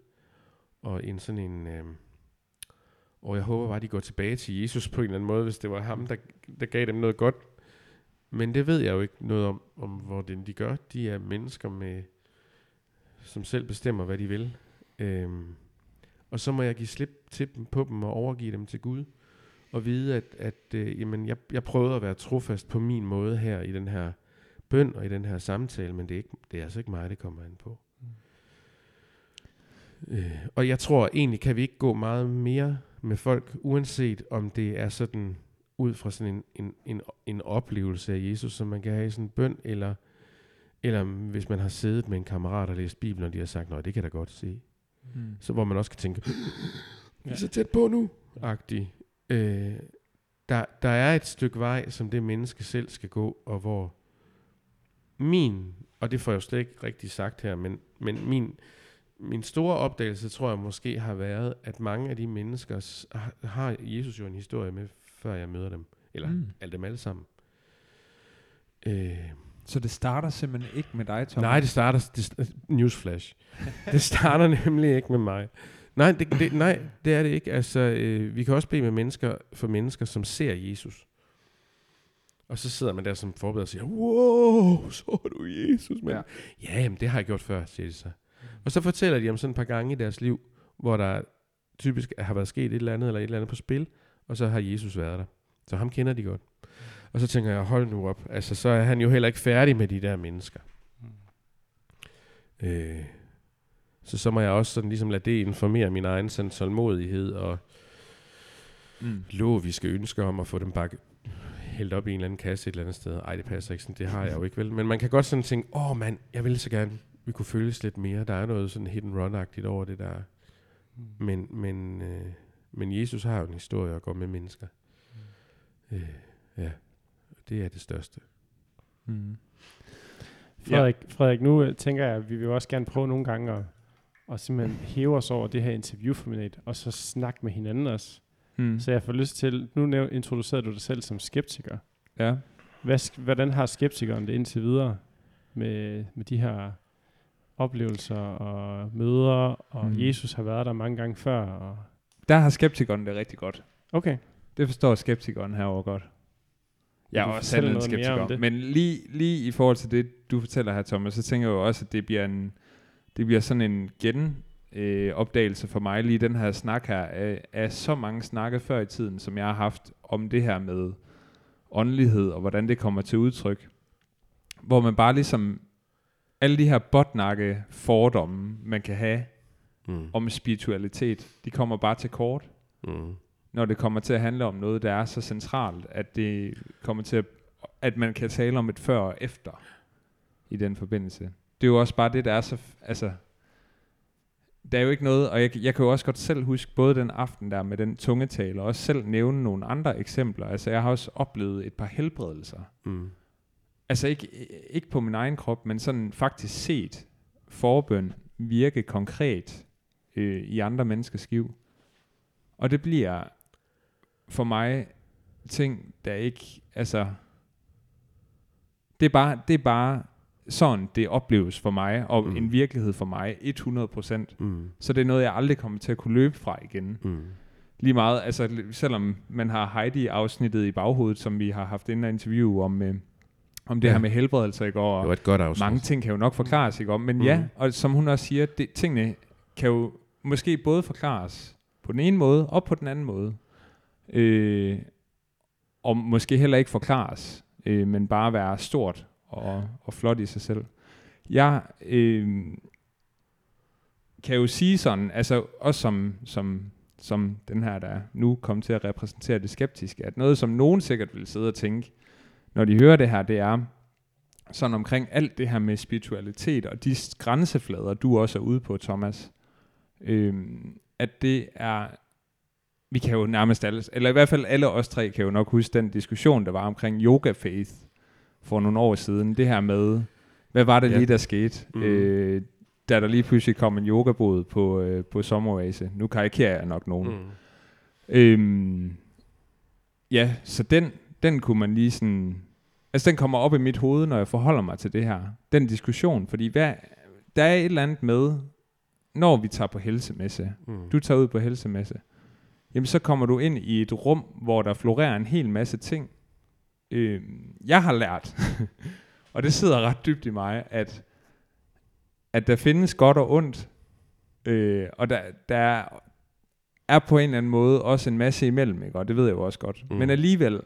og en sådan en... Øh, og jeg håber bare, at de går tilbage til Jesus på en eller anden måde, hvis det var ham, der, der gav dem noget godt. Men det ved jeg jo ikke noget om, om hvordan de gør. De er mennesker, med, som selv bestemmer, hvad de vil. Øhm, og så må jeg give slip til dem på dem og overgive dem til Gud. Og vide, at, at øh, jamen, jeg, jeg prøvede at være trofast på min måde her i den her bøn og i den her samtale, men det er, ikke, det er altså ikke mig, det kommer an på. Øh, og jeg tror egentlig, kan vi ikke gå meget mere med folk, uanset om det er sådan ud fra sådan en, en, en, en oplevelse af Jesus, som man kan have i sådan en bøn, eller, eller hvis man har siddet med en kammerat og læst Bibelen, og de har sagt, nej, det kan da godt se. Mm. Så hvor man også kan tænke, vi er så tæt på nu, agtig. Øh, der, der er et stykke vej, som det menneske selv skal gå, og hvor min, og det får jeg jo slet ikke rigtig sagt her, men, men min, min store opdagelse, tror jeg måske har været, at mange af de mennesker har Jesus jo en historie med, før jeg møder dem. Eller Mm. mm. alle dem alle sammen. Øh, Så det starter simpelthen ikke med dig, Thomas? Nej, det starter... Det, newsflash. det starter nemlig ikke med mig. Nej, det, det, nej, det er det ikke. Altså, øh, vi kan også bede med mennesker, for mennesker, som ser Jesus. Og så sidder man der som forberedt og siger, wow, så du Jesus, mand. Ja. Ja. ja, jamen det har jeg gjort før, siger de så. Og så fortæller de om sådan et par gange i deres liv, hvor der typisk har været sket et eller andet, eller et eller andet på spil, og så har Jesus været der. Så ham kender de godt. Og så tænker jeg, hold nu op. Altså, så er han jo heller ikke færdig med de der mennesker. Øh, så så må jeg også sådan ligesom lade det informere min egen sådan tålmodighed og Mm. loviske ønsker om at få dem bare hældt op i en eller anden kasse et eller andet sted. Ej, det passer ikke sådan. Det har jeg jo ikke, vel? Men man kan godt sådan tænke, åh mand, jeg vil så gerne, vi kunne føles lidt mere. Der er noget sådan hit and run-agtigt over det der. Men, men, øh, men Jesus har jo en historie at gå med mennesker. Øh, ja, det er det største. Mm. Frederik, Frederik, nu øh, tænker jeg, at vi vil også gerne prøve nogle gange at, at simpelthen hæve os over det her interviewformat, og så snakke med hinanden også. Mm. Så jeg får lyst til, nu næv- introducerede du dig selv som skeptiker. Ja. Hvad, hvordan har skeptikeren det indtil videre med, med de her oplevelser og møder, og Mm. mm. Jesus har været der mange gange før? Og Der har skeptikeren det rigtig godt. okay. Det forstår skeptikeren herover godt. Jeg er også selv en skeptiker. Men lige, lige i forhold til det, du fortæller her, Thomas, så tænker jeg jo også, at det bliver en, det bliver sådan en gen øh, opdagelse for mig, lige den her snak her, af, af så mange snakke før i tiden, som jeg har haft om det her med åndelighed, og hvordan det kommer til udtryk. Hvor man bare ligesom, alle de her botnakke fordomme, man kan have Mm. om spiritualitet, de kommer bare til kort, Mm. når det kommer til at handle om noget, der er så centralt, at det kommer til at, at man kan tale om et før og efter i den forbindelse. Det er jo også bare det, der er så, altså, der er jo ikke noget, og jeg, jeg kan jo også godt selv huske, både den aften der med den tungetale, og også selv nævne nogle andre eksempler. Altså, jeg har også oplevet et par helbredelser. Mm. Altså, ikke, ikke på min egen krop, men sådan faktisk set forbøn virke konkret øh, i andre menneskers liv. Og det bliver for mig ting, der ikke, altså, det er bare, det er bare sådan, det opleves for mig, og Mm. en virkelighed for mig, 100%. Mm. Så det er noget, jeg aldrig kommer til at kunne løbe fra igen. Mm. Lige meget, altså selvom man har Heidi-afsnittet i baghovedet, som vi har haft inden af interview om, øh, om det Ja. her med helbredelse i går, Det og var et godt afsnit. mange ting kan jo nok forklares, ikke om? Men mm. ja, og som hun også siger, det, tingene kan jo måske både forklares på den ene måde og på den anden måde. Øh, og måske heller ikke forklares, øh, men bare være stort og, og flot i sig selv. Jeg øh, kan jo sige sådan, altså også som, som, som den her, der nu kom til at repræsentere det skeptiske, at noget, som nogen sikkert vil sidde og tænke, når de hører det her, det er sådan omkring alt det her med spiritualitet og de grænseflader, du også er ude på, Thomas. Øhm, at det er, vi kan jo nærmest alle, eller i hvert fald alle os tre kan jo nok huske den diskussion, der var omkring yoga faith for nogle år siden. Det her med, hvad var det Ja. lige, der skete? Mhm. Øh, da der lige pludselig kom en yogabod på, øh, på sommeroase. Nu karikerer jeg nok nogen. Mm. Øhm, ja, så den, den kunne man lige sådan... Altså, den kommer op i mit hoved, når jeg forholder mig til det her. Den diskussion, fordi hvad, der er et eller andet med, når vi tager på helsemesse. Mm. Du tager ud på helsemesse. Jamen, så kommer du ind i et rum, hvor der florerer en hel masse ting. Øhm, jeg har lært, og det sidder ret dybt i mig, at, at der findes godt og ondt. Øh, og der, der er på en eller anden måde også en masse imellem, ikke? og det ved jeg jo også godt. Mm. Men alligevel,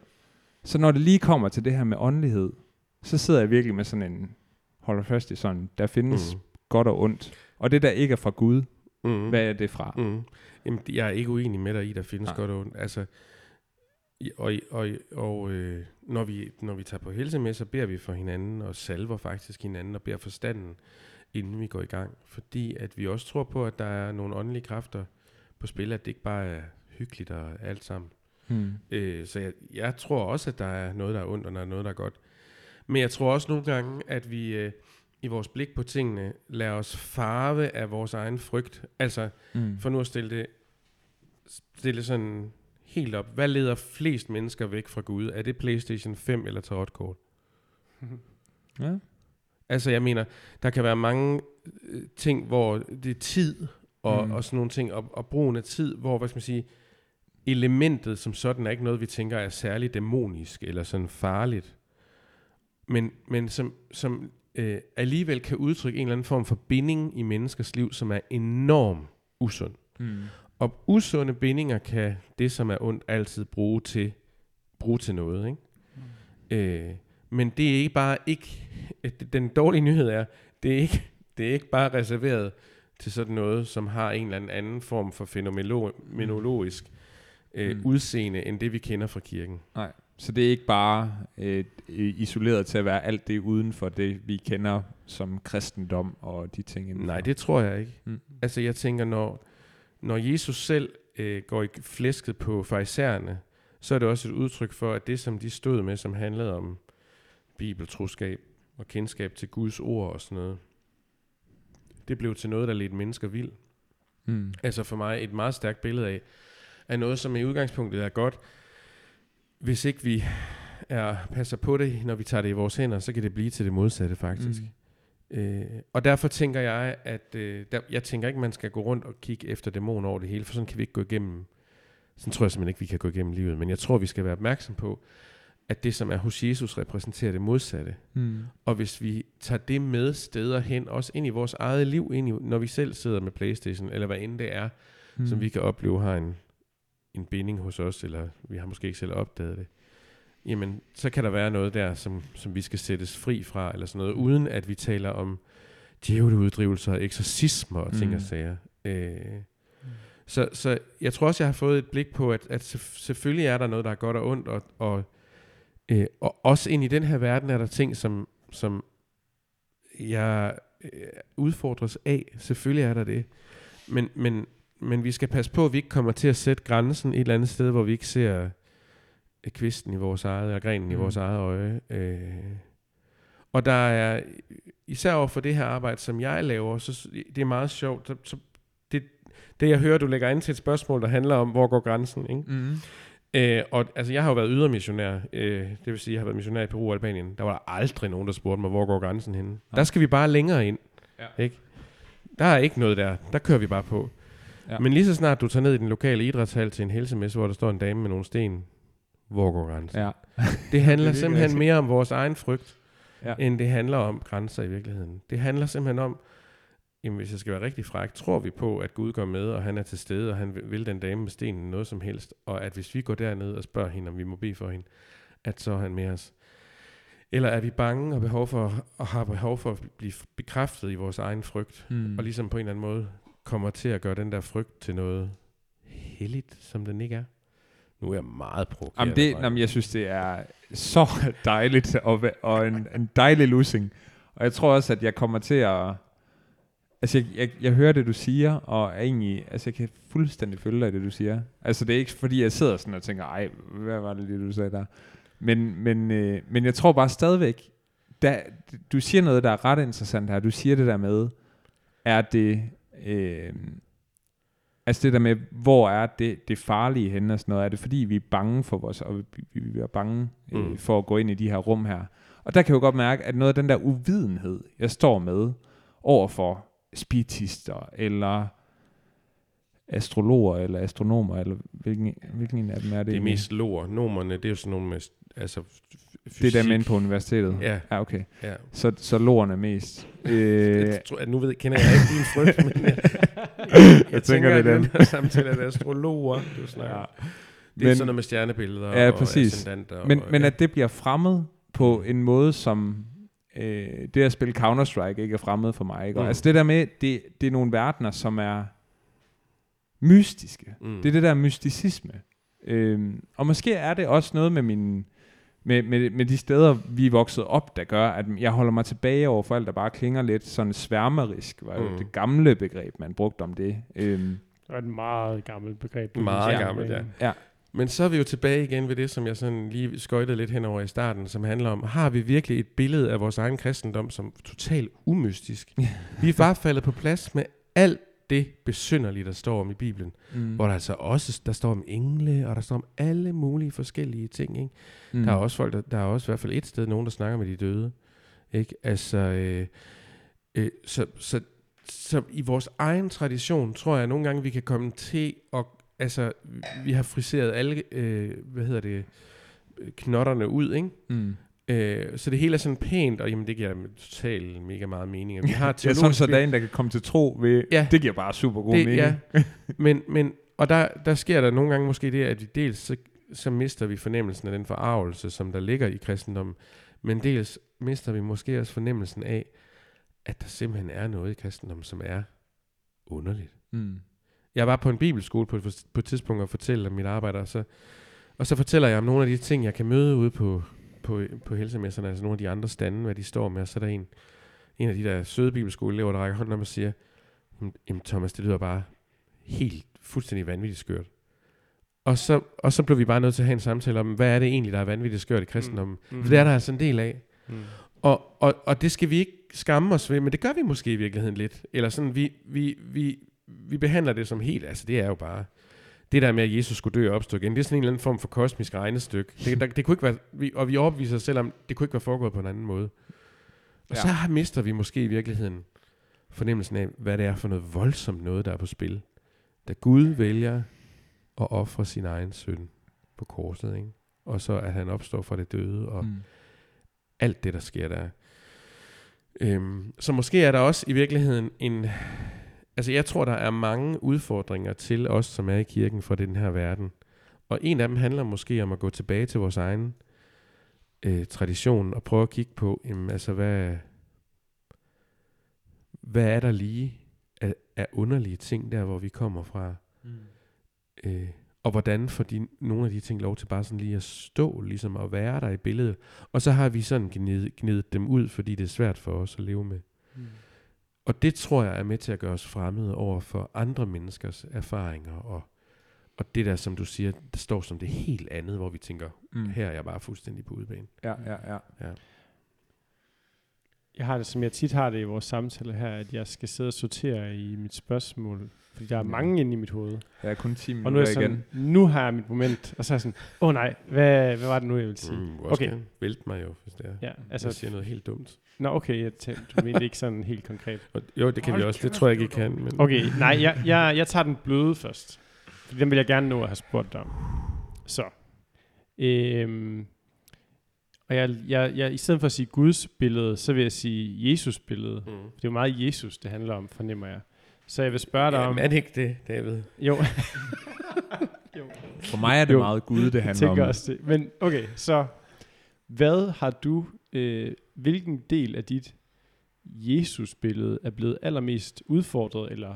så når det lige kommer til det her med åndelighed, så sidder jeg virkelig med sådan en, holder fast i sådan, der findes mm. godt og ondt. Og det der ikke er fra Gud, Mm. hvad er det fra? Mm. Jamen, jeg er ikke uenig med dig i, der findes Nej. godt og ondt. Altså, og, og, og øh, når, vi, når vi tager på helse med, så beder vi for hinanden, og salver faktisk hinanden, og beder forstanden, inden vi går i gang. Fordi at vi også tror på, at der er nogle åndelige kræfter på spil, at det ikke bare er hyggeligt og alt sammen. Mm. Øh, så jeg, jeg tror også, at der er noget, der er ondt, og der er noget, der er godt. Men jeg tror også nogle gange, at vi øh, i vores blik på tingene lader os farve af vores egen frygt. Altså, Mm. for nu at stille det, stille sådan helt op. Hvad leder flest mennesker væk fra Gud? Er det PlayStation 5 eller tarotkort? Ja. Altså, jeg mener, der kan være mange øh, ting, hvor det er tid, og, mm. Og sådan nogle ting, og, og brugen af tid, hvor, hvad skal man sige, elementet som sådan er ikke noget, vi tænker er særligt dæmonisk, eller sådan farligt, men, men som, som øh, alligevel kan udtrykke en eller anden form for binding i menneskers liv, som er enorm usund. Mm. Og usunde bindinger kan det, som er ondt, altid bruge til, bruge til noget. Ikke? Mm. Øh, men det er ikke bare ikke... Den dårlige nyhed er, det er ikke, det er ikke bare reserveret til sådan noget, som har en eller anden form for fænomenologisk øh, Mm. udseende, end det vi kender fra kirken. Nej, så det er ikke bare øh, isoleret til at være alt det uden for det, vi kender som kristendom og de ting indenfor. Nej, det tror jeg ikke. Mm. Altså jeg tænker, når, når Jesus selv øh, går i flæsket på farisæerne, så er det også et udtryk for, at det, som de stod med, som handlede om bibeltroskab og kendskab til Guds ord og sådan noget, det blev til noget, der ledte mennesker vild. Mm. Altså for mig et meget stærkt billede af, af noget, som i udgangspunktet er godt. Hvis ikke vi er, passer på det, når vi tager det i vores hænder, så kan det blive til det modsatte faktisk. Mm. Øh, og derfor tænker jeg, at øh, der, jeg tænker ikke, man skal gå rundt og kigge efter dæmoner over det hele, for sådan kan vi ikke gå igennem. Sådan tror jeg simpelthen ikke, vi kan gå igennem livet. Men jeg tror, vi skal være opmærksom på, at det, som er hos Jesus, repræsenterer det modsatte. Mm. Og hvis vi tager det med steder hen, også ind i vores eget liv, ind i, når vi selv sidder med Playstation, eller hvad end det er, mm. som vi kan opleve har en, en binding hos os, eller vi har måske ikke selv opdaget det, jamen så kan der være noget der, som, som vi skal sættes fri fra, eller sådan noget, uden at vi taler om djævleuddrivelser, eksorcismer og ting Mm. og sager. Øh, så, så jeg tror også, jeg har fået et blik på, at, at selvf- selvfølgelig er der noget, der er godt og ondt, og, og, øh, og også ind i den her verden er der ting, som, som jeg øh, udfordres af. Selvfølgelig er der det. Men, men, men vi skal passe på, at vi ikke kommer til at sætte grænsen et eller andet sted, hvor vi ikke ser øh, kvisten i vores eget, eller grenen mm. i vores eget øje. Øh. Og der er, især over for det her arbejde, som jeg laver, så det er meget sjovt. Så, så det, det jeg hører, du lægger ind til et spørgsmål, der handler om, hvor går grænsen, ikke? Mm. Øh, og altså, jeg har jo været ydermissionær, øh, det vil sige, jeg har været missionær i Peru og Albanien. Der var der aldrig nogen, der spurgte mig, hvor går grænsen henne. Der skal vi bare længere ind. Ja. Ikke? Der er ikke noget der. Der kører vi bare på. Ja. Men lige så snart du tager ned i den lokale idrætshal til en helsemesse, hvor der står en dame med nogle sten, hvor går grænsen? Ja. Det handler virkelig simpelthen mere om vores egen frygt, Ja. end det handler om grænser i virkeligheden. Det handler simpelthen om, jamen hvis jeg skal være rigtig fræk, tror vi på, at Gud går med, og han er til stede, og han vil- vil den dame med stenen noget som helst, og at hvis vi går derned og spørger hende, om vi må bede for hende, at så er han med os. Eller er vi bange og, behov for, og har behov for at blive bekræftet i vores egen frygt, Mm. og ligesom på en eller anden måde kommer til at gøre den der frygt til noget helligt, som den ikke er? Nu er jeg meget provokerende. Jamen det, jamen jeg synes, det er så dejligt og, og en, en dejlig losing. Og jeg tror også, at jeg kommer til at... Altså, jeg, jeg, jeg hører det, du siger, og er egentlig... Altså, jeg kan fuldstændig følge dig, det du siger. Altså, det er ikke, fordi jeg sidder sådan og tænker, ej, hvad var det lige, du sagde der? Men, men, øh, men jeg tror bare stadigvæk, der, du siger noget, der er ret interessant her. Du siger det der med, er det... Øh, Altså det der med, hvor er det, det farlige henne og sådan noget, er det fordi vi er bange for vores, og vi, vi, vi er bange øh, Mm. for at gå ind i de her rum her. Og der kan jeg jo godt mærke, at noget af den der uvidenhed, jeg står med over for spiritister, eller astrologer, eller astronomer, eller hvilken, hvilken en af dem er det? Det er mest lor. Nomerne, det er jo sådan nogle med, altså f- det er dem fysik. inde på universitetet? Ja, Ja, okay. ja. Så, så lorerne mest. øh, Jeg tror, at nu ved, kender jeg ikke din frygt, men jeg, jeg, tænker, det er den. her samtale er det astrologer, du snakker. ja. Det er Men- sådan noget med stjernebilleder Ja, og præcis. ascendanter. Men, og, men ja. at det bliver fremmed på en måde, som øh, det at spille Counter-Strike ikke er fremmed for mig. Ikke? Og Mm. Altså det der med, det, det er nogle verdener, som er mystiske. Mm. Det er det der mysticisme. Øhm, og måske er det også noget med min med, med, med de steder, vi er vokset op, der gør, at jeg holder mig tilbage over for alt, der bare klinger lidt sådan sværmerisk, var jo Mm. det gamle begreb, man brugte om det. Øhm, Det er et meget gammelt begreb. Meget Ja. gammelt, ja. ja. Men så er vi jo tilbage igen ved det, som jeg sådan lige skøjtede lidt henover i starten, som handler om, har vi virkelig et billede af vores egen kristendom som totalt umystisk? vi er bare faldet på plads med alt det besynderlige, der står om i Bibelen. Mm. Hvor der altså også, der står om engle, og der står om alle mulige forskellige ting, ikke? Mm. Der er også folk, der, der er også i hvert fald et sted, nogen, der snakker med de døde. Ikke? Altså, øh, øh, så, så, så i vores egen tradition, tror jeg, at nogle gange, vi kan komme til at, altså, vi har friseret alle, øh, hvad hedder det, øh, knotterne ud, ikke? Mm. Øh, så det hele er sådan pænt, og jamen, det giver totalt mega meget mening. Og vi har Ja, sådan så dagen, der kan komme til tro ved, Ja. det giver bare super god det, mening. ja. men, men, og der, der sker der nogle gange måske det, at vi dels så, så mister vi fornemmelsen af den forarvelse, som der ligger i kristendommen, men dels mister vi måske også fornemmelsen af, at der simpelthen er noget i kristendommen, som er underligt. Mm. Jeg var på en bibelskole på, et- på et tidspunkt og fortælle om mit arbejde, og så, og så fortæller jeg om nogle af de ting, jeg kan møde ude på, på, på helsemesserne, altså nogle af de andre stande, hvad de står med, og så er der en, en af de der søde bibelskoleelever, der rækker hånden op og siger, "Jamen, jamen Thomas, det lyder bare helt fuldstændig vanvittigt skørt. Og så, og så blev vi bare nødt til at have en samtale om, hvad er det egentlig, der er vanvittigt skørt i kristendommen? Mm. Mm. For det er der altså en del af. Mm. Og, og, og det skal vi ikke skamme os ved, men det gør vi måske i virkeligheden lidt. Eller sådan, vi, vi, vi, vi behandler det som helt, altså det er jo bare, det der med, at Jesus skulle dø og opstå igen, det er sådan en eller anden form for kosmisk regnestykke. Det, der, det kunne ikke være, vi, og vi overbeviser os selv om, det kunne ikke være foregået på en anden måde. Og Ja. så mister vi måske i virkeligheden fornemmelsen af, hvad det er for noget voldsomt noget, der er på spil. Da Gud vælger at ofre sin egen søn på korset, ikke? og så at han opstår fra det døde, og Mm. alt det, der sker der. Øhm, så måske er der også i virkeligheden en... Altså jeg tror, der er mange udfordringer til os, som er i kirken for den her verden. Og en af dem handler måske om at gå tilbage til vores egen øh, tradition og prøve at kigge på, jamen, altså hvad, hvad er der lige af, af underlige ting der, hvor vi kommer fra? Mm. Øh, og hvordan får de, nogle af de ting lov til bare sådan lige at stå, ligesom at være der i billedet. Og så har vi sådan gnidet, gnidet dem ud, fordi det er svært for os at leve med. Mm. Og det tror jeg er med til at gøre os fremmede over for andre menneskers erfaringer. Og, og det der, som du siger, der står som det helt andet, hvor vi tænker, Mm. her er jeg bare fuldstændig på udebane. Ja, ja, ja. Jeg har det, som jeg tit har det i vores samtale her, at jeg skal sidde og sortere i mit spørgsmål. Fordi der er Ja. mange inde i mit hoved. Jeg er kun 10 Og nu er minutter jeg sådan, igen. nu har jeg mit moment. Og så er jeg sådan, åh oh, nej, hvad, hvad var det nu, jeg ville sige? Mm, Okay. vælte mig jo, hvis det er. Ja, Altså, jeg siger noget helt dumt. nå okay, jeg tæ- du mente ikke sådan helt konkret. Jo, det kan vi Hold også. Det tror jeg ikke, I kan. Men, Okay, nej, jeg, jeg, jeg tager den bløde først. Fordi den vil jeg gerne nå at have spurgt dig om. Så. Øhm, og jeg, jeg, jeg, i stedet for at sige Guds billede, så vil jeg sige Jesus billede. Mm. For det er jo meget Jesus, det handler om, fornemmer jeg. Så jeg vil spørge dig om... Jamen, er det ikke det, David? Jo, For mig er det Jo. meget Gud, det jeg handler om. også det. Men okay, så hvad har du, øh, hvilken del af dit Jesus-billede er blevet allermest udfordret, eller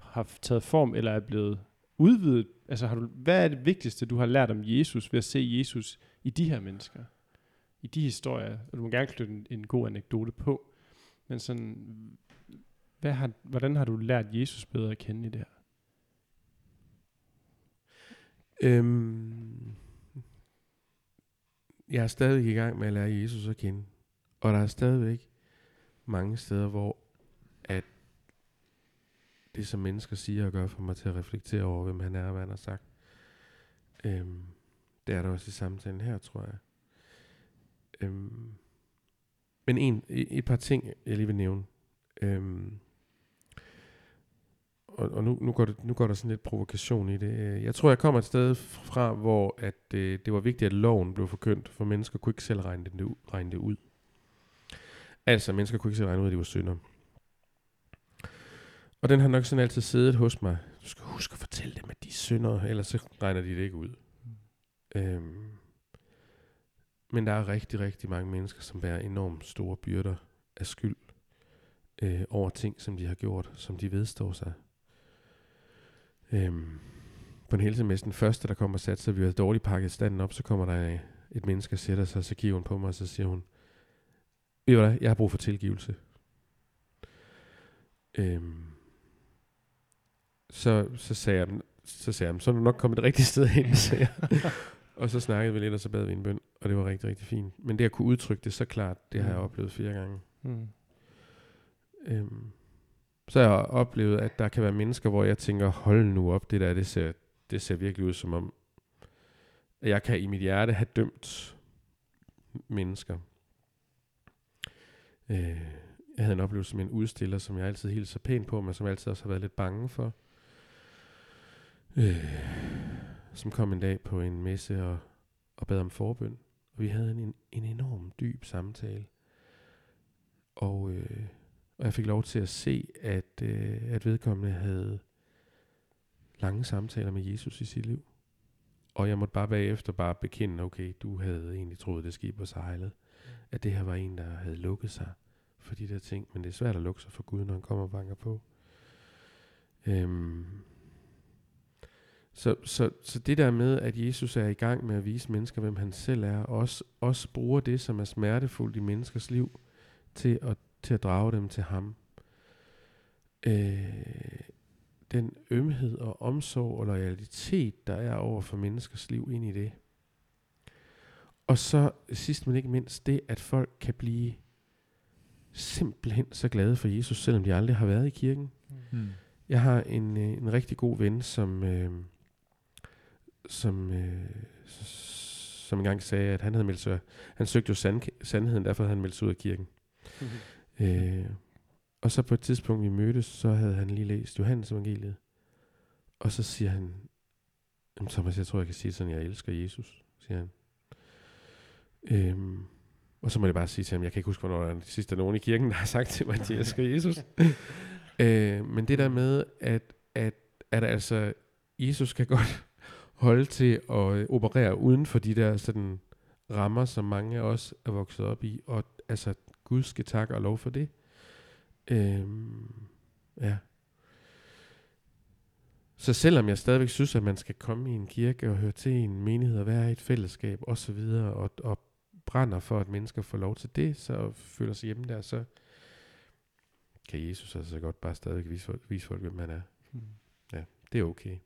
har taget form, eller er blevet udvidet? Altså, har du, hvad er det vigtigste, du har lært om Jesus ved at se Jesus i de her mennesker? I de historier? Og du må gerne knytte en, en god anekdote på. Men sådan, hvad har, hvordan har du lært Jesus bedre at kende i det her? Øhm, jeg er stadig i gang med at lære Jesus at kende. Og der er stadigvæk mange steder, hvor at det, som mennesker siger og gør, får mig til at reflektere over, hvem han er og hvad han har sagt. Øhm, det er der også i samtalen her, tror jeg. Øhm, men en, et par ting, jeg lige vil nævne. Øhm, og, og nu, nu, går det, nu går der sådan lidt provokation i det. Øh, Jeg tror, jeg kommer et sted fra, hvor at, øh, det var vigtigt, at loven blev forkyndt, for mennesker kunne ikke selv regne det, regne det ud. Altså, mennesker kunne ikke selv regne ud, at de var synder. Og den har nok sådan altid siddet hos mig. Du skal huske at fortælle dem, at de er synder, ellers så regner de det ikke ud. Øhm, men der er rigtig, rigtig mange mennesker, som bærer enormt store byrder af skyld øh, over ting, som de har gjort, som de vedstår sig. Øhm, på en helsemesse, den første, der kommer og satte sig, vi har dårligt pakket standen op, så kommer der et menneske og sætter sig, så kigger hun på mig, og så siger hun, ved du hvad, jeg har brug for tilgivelse. Øhm, så, så sagde jeg, så sagde jeg, så er du nok kommet det rigtige sted hen, sagde jeg. og så snakkede vi lidt, og så bad vi en bøn, og det var rigtig, rigtig fint. Men det at kunne udtrykke det så klart, det har jeg Mm. oplevet flere gange. Mm. Øhm, så har jeg oplevet, at der kan være mennesker, hvor jeg tænker, hold nu op, det der, det ser, det ser virkelig ud som om, at jeg kan i mit hjerte have dømt mennesker. Øh, jeg havde en oplevelse med en udstiller, som jeg altid hilser pænt på, men som jeg altid også har været lidt bange for. Øh, som kom en dag på en messe og, og bad om forbøn. Vi havde en, en enorm dyb samtale. Og, øh, og jeg fik lov til at se, at, øh, at vedkommende havde lange samtaler med Jesus i sit liv. Og jeg måtte bare bagefter bare bekende, okay, du havde egentlig troet, det skib var sejlet. At det her var en, der havde lukket sig for de der ting. Men det er svært at lukke sig for Gud, når han kommer og banker på. Øhm. Så, så, så det der med, at Jesus er i gang med at vise mennesker, hvem han selv er, og også, også bruger det, som er smertefuldt i menneskers liv, til at, til at drage dem til ham. Øh, den ømhed og omsorg og loyalitet, der er over for menneskers liv ind i det. Og så sidst men ikke mindst det, at folk kan blive simpelthen så glade for Jesus, selvom de aldrig har været i kirken. Mm. Jeg har en, øh, en rigtig god ven, som, øh, som, øh, som engang sagde, at han havde meldt sig, han søgte jo sand, sandheden, derfor havde han meldt sig ud af kirken. Øh, og så på et tidspunkt, vi mødtes, så havde han lige læst Johannes evangeliet. Og så siger han, "Jamen, Thomas, jeg tror, jeg kan sige sådan, jeg elsker Jesus, siger han. Øhm, og så må jeg bare sige til ham, jeg kan ikke huske, hvornår der er den sidste nogen i kirken, der har sagt til mig, at de elsker Jesus. øh, men det der med, at, at, at altså, Jesus kan godt holde til at øh, operere uden for de der sådan rammer, som mange af os er vokset op i, og altså, Gud skal takke og lov for det. Øhm, ja. Så selvom jeg stadigvæk synes, at man skal komme i en kirke og høre til en menighed og være i et fællesskab og så videre, og, og brænder for, at mennesker får lov til det, så føler sig hjemme der, så kan Jesus altså godt bare stadigvæk vise, folk- vise folk, hvem han er. Mm. Det er okay.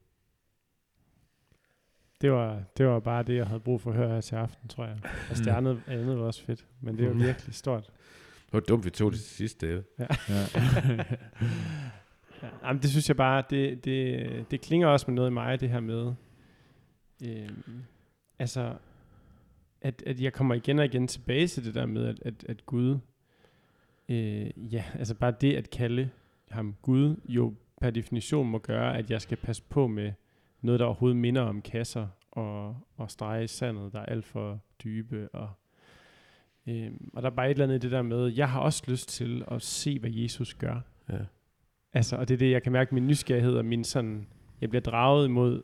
Det var, det var bare det, jeg havde brug for at høre her til aften, tror jeg. Altså, det andet, andet var også fedt, men det var Mm. virkelig stort. Det var dumt, vi tog det til sidste. Ja. Ja. Ja. ja, jamen, det synes jeg bare, det, det, det klinger også med noget i mig, det her med, øhm, altså, at, at jeg kommer igen og igen tilbage til det der med, at, at, at Gud, øh, ja, altså bare det at kalde ham Gud, jo per definition må gøre, at jeg skal passe på med noget, der overhovedet minder om kasser og, og strege i sandet, der er alt for dybe. Og, øhm, og der er bare et eller andet i det der med, jeg har også lyst til at se, hvad Jesus gør. Ja. Altså, og det er det, jeg kan mærke min nysgerrighed og min sådan, jeg bliver draget imod,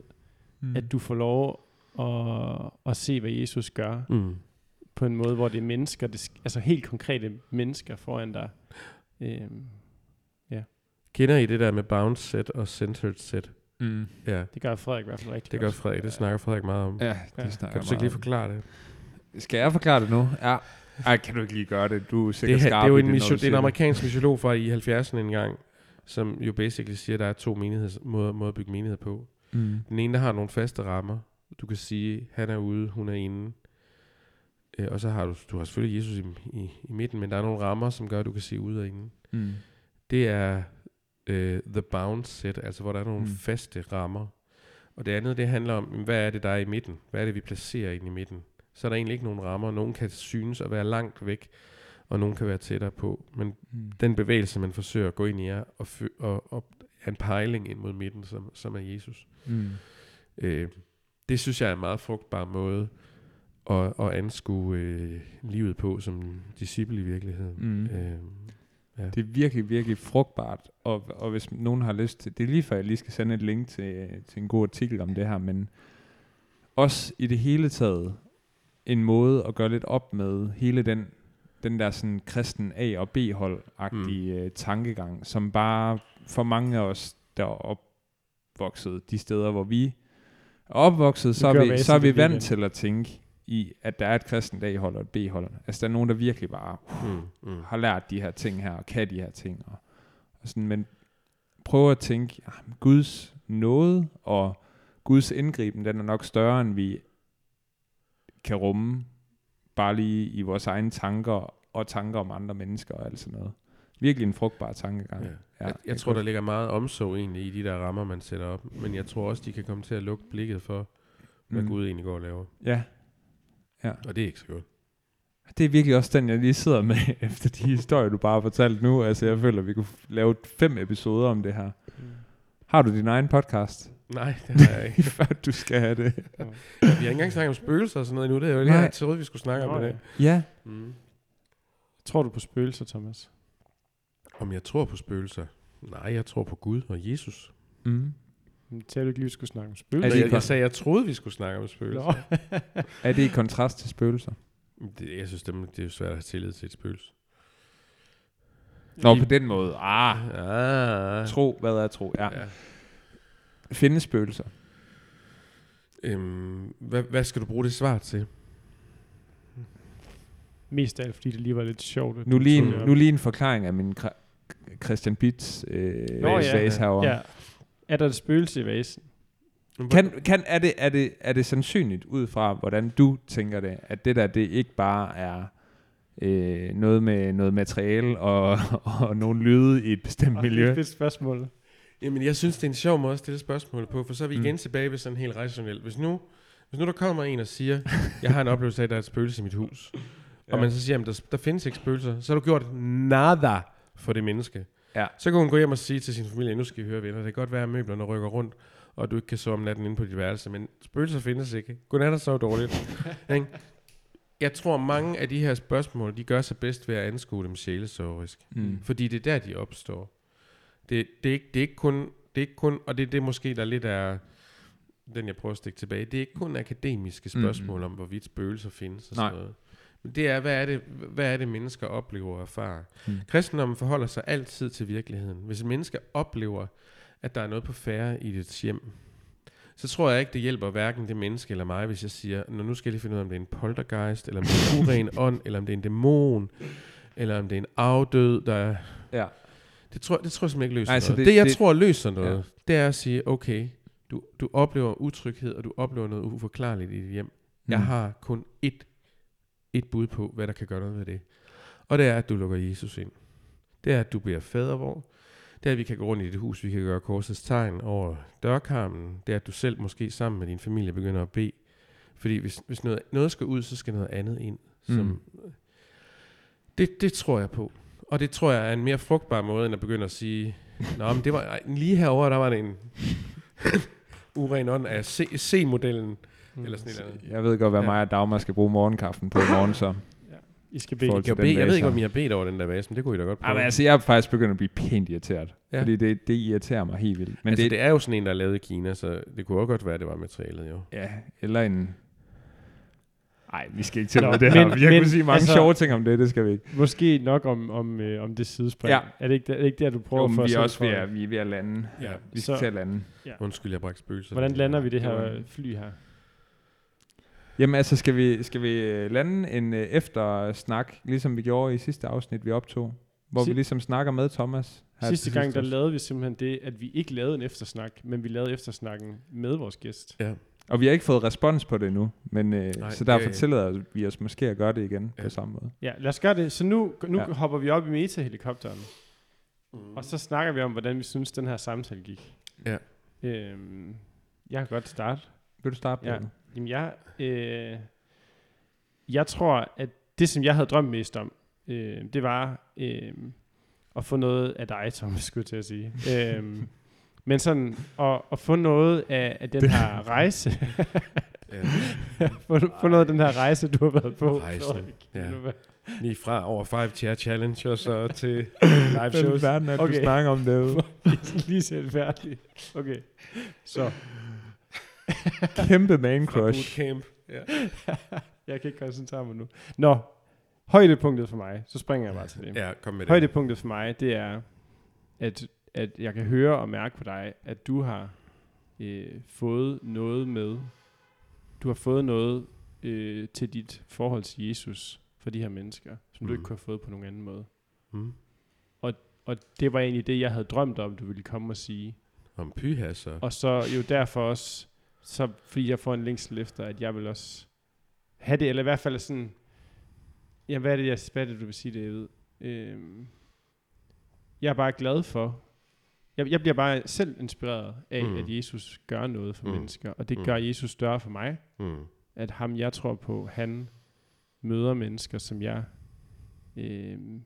Mm. at du får lov at, at se, hvad Jesus gør Mm. på en måde, hvor det er mennesker, det, altså helt konkrete mennesker foran dig. Øhm, Kender I det der med bounce set og centered set? Mm. Ja, det gør Frederik i hvert fald rigtig det gør godt. Frederik. Det snakker Frederik meget om. Ja, Ja. det snakker Kan du så ikke lige forklare det? Skal jeg forklare det nu? Ja. Ej, kan du ikke lige gøre det? Du er Det, sikkert er- det skarp er jo i en, det, du det er en amerikansk missionolog fra i 70'erne engang, som jo basically siger, at der er to menigheds, måder, måder at bygge menighed på. Mm. Den ene, der har nogle faste rammer. Du kan sige, han er ude, hun er inde. Øh, og så har du, du har selvfølgelig Jesus i, i, i midten, men der er nogle rammer, som gør, at du kan sige ude og inde. Mm. Det er øh, the bound set, altså hvor der er nogle Mm. faste rammer. Og det andet, det handler om, hvad er det, der er i midten? Hvad er det, vi placerer ind i midten? Så er der egentlig ikke nogen rammer. Nogen kan synes at være langt væk, og nogen kan være tættere på. Men Mm. den bevægelse, man forsøger at gå ind i, er og, og, og en pejling ind mod midten, som, som er Jesus. Mm. Øh, det synes jeg er en meget frugtbar måde at, at anskue øh, livet på som disciple i virkeligheden. Mm. Øh, ja. Det er virkelig, virkelig frugtbart, og, og hvis nogen har lyst til, det er lige før jeg lige skal sende et link til, til en god artikel om det her, men også i det hele taget en måde at gøre lidt op med hele den, den der sådan kristen A- og B-hold-agtige mm. tankegang, som bare for mange af os, der er opvokset de steder, hvor vi er opvokset, så er, vi, så er vi vant til at tænke i, at der er et kristent A-hold og et B-hold. Altså der er nogen, der virkelig bare Mm, mm. har lært de her ting her, og kan de her ting. Og, og sådan, men prøv at tænke, ja, Guds nåde og Guds indgriben, den er nok større, end vi kan rumme, bare lige i vores egne tanker, og tanker om andre mennesker og alt sådan noget. Virkelig en frugtbar tankegang. Ja. Ja, jeg, jeg tror, der ligger meget omsorg egentlig i de der rammer, man sætter op. Men jeg tror også, de kan komme til at lukke blikket for, hvad mm. Gud egentlig går og laver. Ja, Og det er ikke så godt. det er virkelig også den, jeg lige sidder med, efter de historier, du bare har fortalt nu. Altså, jeg føler, at vi kunne lave fem episoder om det her. Har du din egen podcast? Nej, det har jeg ikke. Før du skal have det. Vi har ikke engang snakket om spøgelser og sådan noget endnu. Det er jo det, Nej. jeg troede, vi skulle snakke om Nå, det. ja. Ja. Mm. Tror du på spøgelser, Thomas? Om jeg tror på spøgelser? Nej, jeg tror på Gud og Jesus. Mm. Men Sagde du ikke lige, vi skulle snakke om Er spøgelser? det jeg, jeg sagde, jeg troede, vi skulle snakke om spøgelser. Er det i kontrast til spøgelser? Det, jeg synes, det, det er svært at have tillid til et spøgelse. Nå, på den måde. Ah, Ah. tro. Hvad er tro? Ja. Ja. Findes spøgelser? Øhm, hvad, hvad skal du bruge det svar til? Mest af alt, fordi det lige var lidt sjovt. Nu lige en, nu lige en forklaring af min Christian Bits øh, Nå, ja. herovre. Ja. Er der et spøgelse i vasen? Kan, kan, er, det, er, det, er det sandsynligt ud fra, hvordan du tænker det, at det der, det ikke bare er øh, noget med noget materiale og, og nogle lyde i et bestemt Og det er miljø? et spørgsmål. Jamen, jeg synes, det er en sjov måde at stille spørgsmål på, for så er vi Mm. igen tilbage ved sådan helt rationelt. Hvis nu, hvis nu der kommer en og siger, jeg har en oplevelse af, at der er et spøgelse i mit hus, ja. og man så siger, at der, der findes ikke spøgelser, så har du gjort nada for det menneske. Ja. Så kan hun gå hjem og sige til sin familie, nu skal I høre venner, det kan godt være, at møblerne rykker rundt, og du ikke kan sove om natten inde på dit værelse, men spøgelser findes ikke. Godnat og sov dårligt. Jeg tror, mange af de her spørgsmål, de gør sig bedst ved at anskue dem sjælesorisk. Mm. Fordi det er der, de opstår. Det, det, er, ikke, det er ikke kun, det er ikke kun, og det er det måske, der lidt er, den jeg prøver at stikke tilbage, det er ikke kun akademiske spørgsmål Mm. om, hvorvidt spøgelser findes og Nej. sådan noget. Det er, hvad er det, hvad er det mennesker oplever og erfarer? Mm. Kristendommen forholder sig altid til virkeligheden. Hvis et menneske oplever, at der er noget på færre i dit hjem, så tror jeg ikke, det hjælper hverken det menneske eller mig, hvis jeg siger, Nå, nu skal jeg lige finde ud af, om det er en poltergeist, eller om det er en uren ånd, eller om det er en dæmon, eller om det er en afdød, der er... Ja. Det tror, det tror jeg simpelthen ikke løser Ej, Ej, så noget. Det, det- jeg det- tror løser noget, ja. det er at sige, okay, du, du oplever utryghed, og du oplever noget uforklarligt i dit hjem. Mm. Jeg har kun ét, et bud på, hvad der kan gøre noget ved det. Og det er, at du lukker Jesus ind. Det er, at du beder fadervor. Det er, at vi kan gå rundt i dit hus, vi kan gøre korsets tegn over dørkarmen. Det er, at du selv måske sammen med din familie begynder at bede. Fordi hvis, hvis noget, noget skal ud, så skal noget andet ind. Som, Mm. det, det tror jeg på. Og det tror jeg er en mere frugtbar måde, end at begynde at sige, Nå, men det var, lige herover der var det en uren ånd af C- C-modellen. Mm. Eller sådan et eller andet. Jeg ved godt, hvad Ja. mig og Dagmar skal bruge morgenkaffen på i morgen, så. I skal bede. I kan bede, jeg ved ikke, om. I har bedt over den der vase, men det kunne I da godt prøve. Jamen, altså, jeg er faktisk begyndt at blive pænt irriteret. Ja. Ja. Fordi det, det irriterer mig helt vildt. Men Men altså, det, det, er jo sådan en, der er lavet i Kina, så det kunne også godt være, at det var materialet jo. Ja, eller en... Nej, vi skal ikke til Nå, med det men- her. Jeg men, kunne sige mange altså- sjove ting om det, det skal vi ikke. Måske nok om, om, øh, om det sidespring. Ja. Er det ikke, er det ikke der, du prøver Jo, for men vi er også ved at, vi er ved at lande. Ja. Vi Så- skal til at lande. Undskyld, jeg bragte spøgelser. Hvordan lander vi det her fly her? Jamen altså, skal vi, skal vi øh, lande en øh, eftersnak, ligesom vi gjorde i sidste afsnit, vi optog? Hvor Si- vi ligesom snakker med Thomas. her Sidste gang, der lavede vi simpelthen det, at vi ikke lavede en eftersnak, men vi lavede eftersnakken med vores gæst. Ja. Og vi har ikke fået respons på det endnu, men øh, Nej, så derfor det- tillader vi os måske at gøre det igen Ja. på samme måde. Ja, lad os gøre det. Så nu, nu ja. Hopper vi op i meta-helikopteren, Mm. og så snakker vi om, hvordan vi synes, den her samtale gik. Ja. Øhm, jeg kan godt starte. Vil du starte Ja. det? Jamen, jeg, øh, jeg tror, at det, som jeg havde drømt mest om, øh, det var øh, at få noget af dig, Thomas, skulle jeg til at sige. øh, men sådan, at, at få noget af, af den her rejse, få, få noget af den her rejse, du har været på. Rejsen, ja. Lige fra over 5 chair challenge og så til live shows. verden er, Okay. du snakker om det? Lige sætte færdigt. Okay, så Kæmpe man crush. bootcamp. Ja. jeg kan ikke koncentrere mig nu. Nå, højdepunktet for mig, så springer jeg bare til det. ja, kom med det. Højdepunktet for mig, det er, at, at jeg kan høre og mærke på dig, at du har øh, fået noget med, du har fået noget øh, til dit forhold til Jesus for de her mennesker, som mm. du Mm. ikke kunne have fået på nogen anden måde. Mm. Og det var egentlig det, jeg havde drømt om, du ville komme og sige. Om pyha så. Og så jo derfor også, så fordi jeg får en længsel efter, at jeg vil også have det, eller i hvert fald sådan, ja, hvad er det, jeg, hvad er det du vil sige det, jeg ved? Øhm, jeg er bare glad for, jeg, jeg bliver bare selv inspireret af, mm. At Jesus gør noget for mm. Mennesker, og det Mm. gør Jesus større for mig, Mm. at ham, jeg tror på, han møder mennesker, som jeg øhm,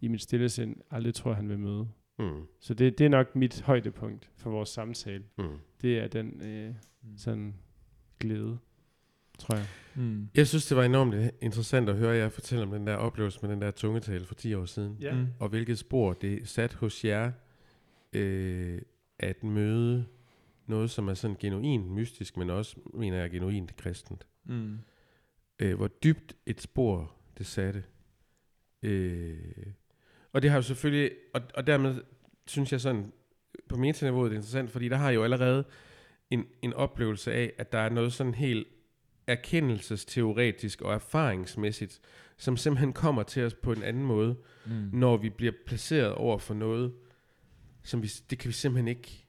i mit stille sind aldrig tror, han vil møde. Mm. Så det, det er nok mit højdepunkt for vores samtale. Mm. Det er den øh, sådan glæde, tror jeg. Mm. Jeg synes, det var enormt interessant at høre jer fortælle om den der oplevelse med den der tungetale for 10 år siden. Ja. Mm. Og hvilket spor det sat hos jer øh, at møde noget, som er sådan genuint mystisk, men også, mener jeg, genuint kristent. Mm. Øh, hvor dybt et spor det satte. Øh, og det har jo selvfølgelig, og, og dermed synes jeg sådan, på metaniveauet det er interessant, fordi der har jo allerede en, en oplevelse af, at der er noget sådan helt erkendelsesteoretisk og erfaringsmæssigt, som simpelthen kommer til os på en anden måde, Mm. når vi bliver placeret over for noget, som vi, det kan vi simpelthen ikke.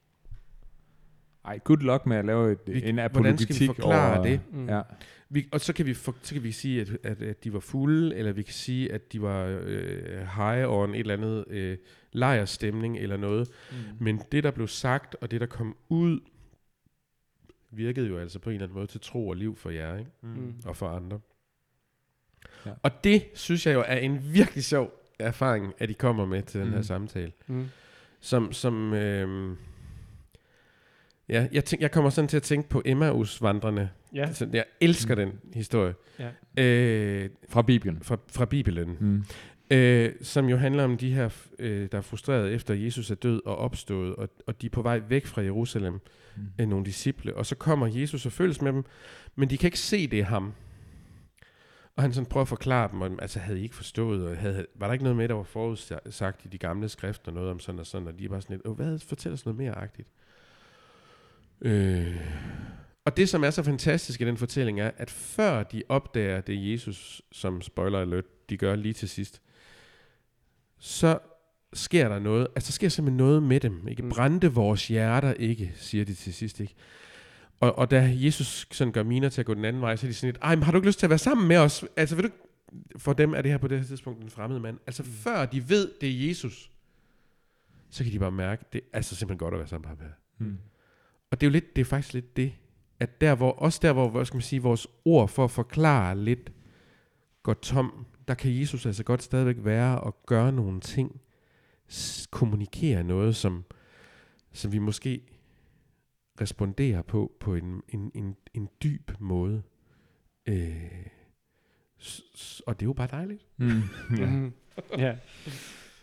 Ej, good luck med at lave et, Vi, en hvordan skal vi apologetik forklare over, det? Mm. Ja. Vi, og så kan vi, for, så kan vi sige, at, at, at de var fulde, eller vi kan sige, at de var øh, high on et eller andet øh, lejerstemning eller noget. Mm. Men det, der blev sagt, og det, der kom ud, virkede jo altså på en eller anden måde til tro og liv for jer, ikke? Mm. og for andre. Ja. Og det, synes jeg jo, er en virkelig sjov erfaring, at I kommer med til den her Mm. samtale. Mm. Som, som, øh, Ja, jeg, tænk, jeg kommer sådan til at tænke på Emmaus-vandrene. Ja. Altså, jeg elsker den historie. Ja. Øh, Fra Bibelen. fra, fra Bibelen. Mm. Øh, som jo handler om de her, øh, der er frustreret efter Jesus er død og opstået, og, og de er på vej væk fra Jerusalem, Mm. øh, nogle disciple. Og så kommer Jesus og følges med dem, men de kan ikke se, det er ham. Og han sådan prøver at forklare dem, og, altså havde I ikke forstået, og havde, var der ikke noget med, der var forudsagt i de gamle skrifter, noget om sådan og sådan, og de er bare sådan lidt, Åh, hvad, fortæl os noget mere agtigt. Øh. Og det, som er så fantastisk i den fortælling, er, at før de opdager det Jesus, som spoiler alert, de gør lige til sidst, så sker der noget, altså der sker simpelthen noget med dem, ikke? Mm. Brændte vores hjerter ikke, siger de til sidst, ikke? Og, og da Jesus sådan gør miner til at gå den anden vej, så er de sådan lidt, ej, men har du ikke lyst til at være sammen med os? Altså, vil du For dem er det her på det her tidspunkt en fremmed mand. Altså, Mm. før de ved, det er Jesus, så kan de bare mærke, det er altså simpelthen godt at være sammen med ham her. Mm. Og det er jo lidt, det er faktisk lidt det, at der hvor, også der hvor, hvad skal man sige, vores ord for at forklare lidt går tom, der kan Jesus altså godt stadigvæk være og gøre nogle ting, kommunikere noget, som, som vi måske responderer på, på en, en, en, en dyb måde. Øh, og det er jo bare dejligt. Mm. ja. Mhm. ja. ja.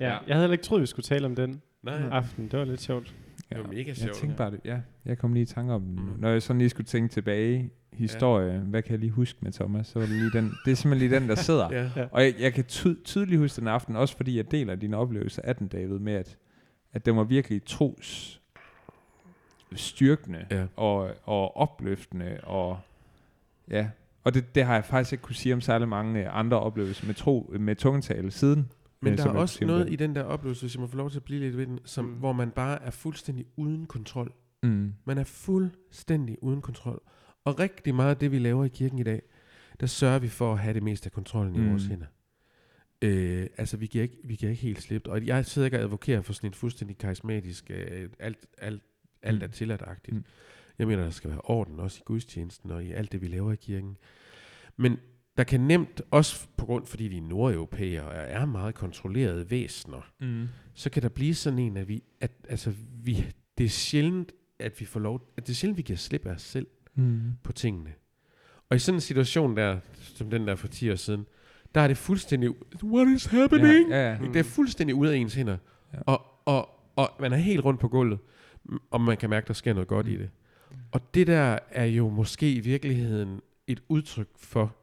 Ja. Jeg havde heller ikke troet, vi skulle tale om den Nej, aften. Det var lidt sjovt. Det var mega Jeg sjovt. tænkte bare det, ja. Jeg kom lige i tanke om, mm. Når jeg sådan lige skulle tænke tilbage, historie, ja. hvad kan jeg lige huske med Thomas, så var det lige den, det er simpelthen lige den, der sidder. Ja. Ja. Og jeg, jeg kan ty- tydeligt huske den aften, også fordi jeg deler din oplevelse af den, David, med at, at den var virkelig tros styrkende Ja. og, og opløftende, og ja, og det, det har jeg faktisk ikke kunne sige om særlig mange andre oplevelser med, tro, med tungetale siden. Men der er også noget den. i den der oplevelse, hvis jeg må få lov til at blive lidt ved den, som, Mm. hvor man bare er fuldstændig uden kontrol. Mm. Man er fuldstændig uden kontrol. Og rigtig meget af det, vi laver i kirken i dag, der sørger vi for at have det meste af kontrollen Mm. i vores hænder. Øh, altså, vi giver, ikke, vi giver ikke helt slip. Og jeg sidder ikke og advokerer for sådan en fuldstændig karismatisk, øh, alt, alt, alt er Mm. tilladt-agtigt. Mm. Mm. Jeg mener, der skal være orden også i gudstjenesten og i alt det, vi laver i kirken. Men der kan nemt, også på grund, fordi vi er nordeuropæere og er meget kontrollerede væsener, Mm. så kan der blive sådan en, at vi, at, altså, vi, det er sjældent, at vi får lov, at det er sjældent, vi giver slip af os selv Mm. på tingene. Og i sådan en situation der, som den der for 10 år siden, der er det fuldstændig, what is happening? Ja, ja, ja. Mm. Det er fuldstændig ude af ens hænder. Ja. Og, og, og man er helt rundt på gulvet, og man kan mærke, der sker noget godt Mm. i det. Og det der er jo måske i virkeligheden et udtryk for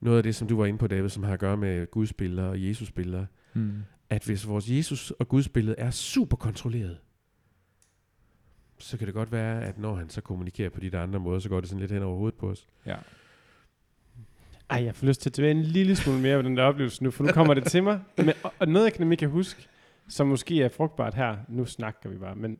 noget af det, som du var inde på, David, som har at gøre med Guds billeder og Jesus billeder. Mm. At hvis vores Jesus og Guds billede er super kontrolleret, så kan det godt være, at når han så kommunikerer på de der andre måder, så går det sådan lidt hen over hovedet på os. Ja. Ej, jeg får lyst til at tilbage en lille smule mere ved den der oplevelse nu, for nu kommer det til mig. Men, og, og noget, jeg nemlig kan huske, som måske er frugtbart her, nu snakker vi bare, men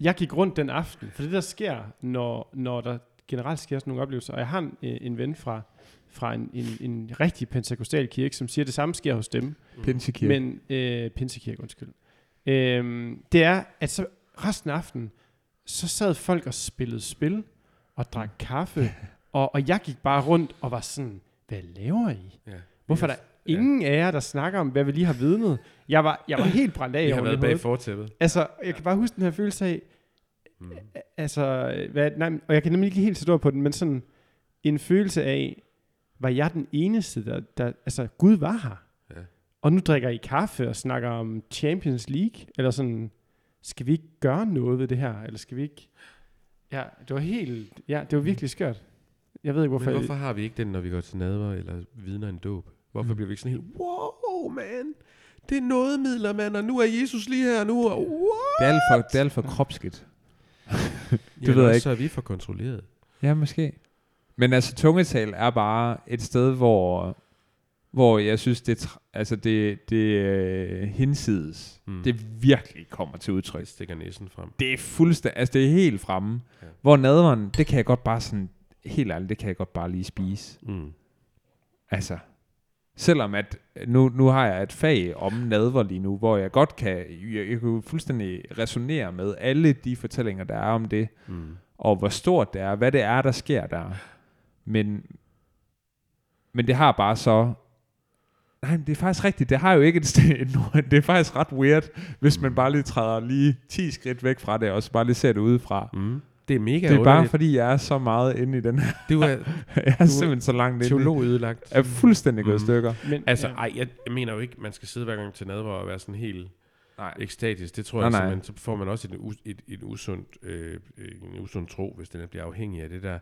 jeg gik rundt den aften, for det der sker, når, når der generelt sker sådan nogle oplevelser, og jeg har en, øh, en ven fra, fra en, en, en rigtig pentakostal kirke, som siger, at det samme sker hos dem, Pinsekirke. men øh, pinsekirke, undskyld. Øhm, det er, at så resten af aftenen, så sad folk og spillede spil, og drak kaffe, og, og jeg gik bare rundt og var sådan, hvad laver I? Ja. Hvorfor er der ingen af jer, der snakker om, hvad vi lige har vidnet? Jeg var, jeg var helt brændt af Vi har været det bag fortæppet. Altså, jeg kan bare huske den her følelse af, Mm. altså, hvad, nej, og jeg kan nemlig ikke helt sætte ord på den, men sådan en følelse af, var jeg den eneste, der, der altså, Gud var her. Ja. Og nu drikker I kaffe og snakker om Champions League, eller sådan, skal vi ikke gøre noget ved det her, eller skal vi ikke... Ja, det var helt, ja, det var virkelig skørt. Jeg ved ikke, hvorfor... Men hvorfor har vi ikke den, når vi går til nadver eller vidner en dåb? Hvorfor Mm. bliver vi ikke sådan helt, wow, man, det er noget midler, mand, og nu er Jesus lige her nu, og wow. Det er alt for, det er alt for kropsligt. Det ved jeg ikke. Så er vi for kontrolleret. Ja, måske. Men altså, tungetal er bare et sted, hvor, hvor jeg synes, det, altså det, det øh, hinsides, mm. Det virkelig kommer til udtryk. Jeg stikker næsen frem. Det er fuldstændig, altså det er helt fremme. Ja. Hvor nadveren, det kan jeg godt bare sådan, helt ærligt, det kan jeg godt bare lige spise. Mm. Altså, selvom at, nu, nu har jeg et fag om nadver lige nu, hvor jeg godt kan, jeg, jeg kan fuldstændig resonere med alle de fortællinger, der er om det, Mm. og hvor stort det er, hvad det er, der sker der. Men, men det har bare så Nej, det er faktisk rigtigt. Det har jo ikke et sted, nord- det er faktisk ret weird, hvis man bare lige træder lige 10 skridt væk fra det, og så bare lige ser det udefra. Mm. Det er mega det er bare underligt. fordi, jeg er så meget inde i den her. Du er jeg er simpelthen så langt inde teolog ødelagt. Jeg er fuldstændig gået Mm. stykker. Men, Altså, ja. ej, jeg, jeg mener jo ikke, man skal sidde hver gang til nadver og være sådan helt Nej. ekstatisk. Det tror Nej, jeg nej. simpelthen, så får man også et, et, et usund, øh, en usund tro, hvis den bliver afhængig af det der.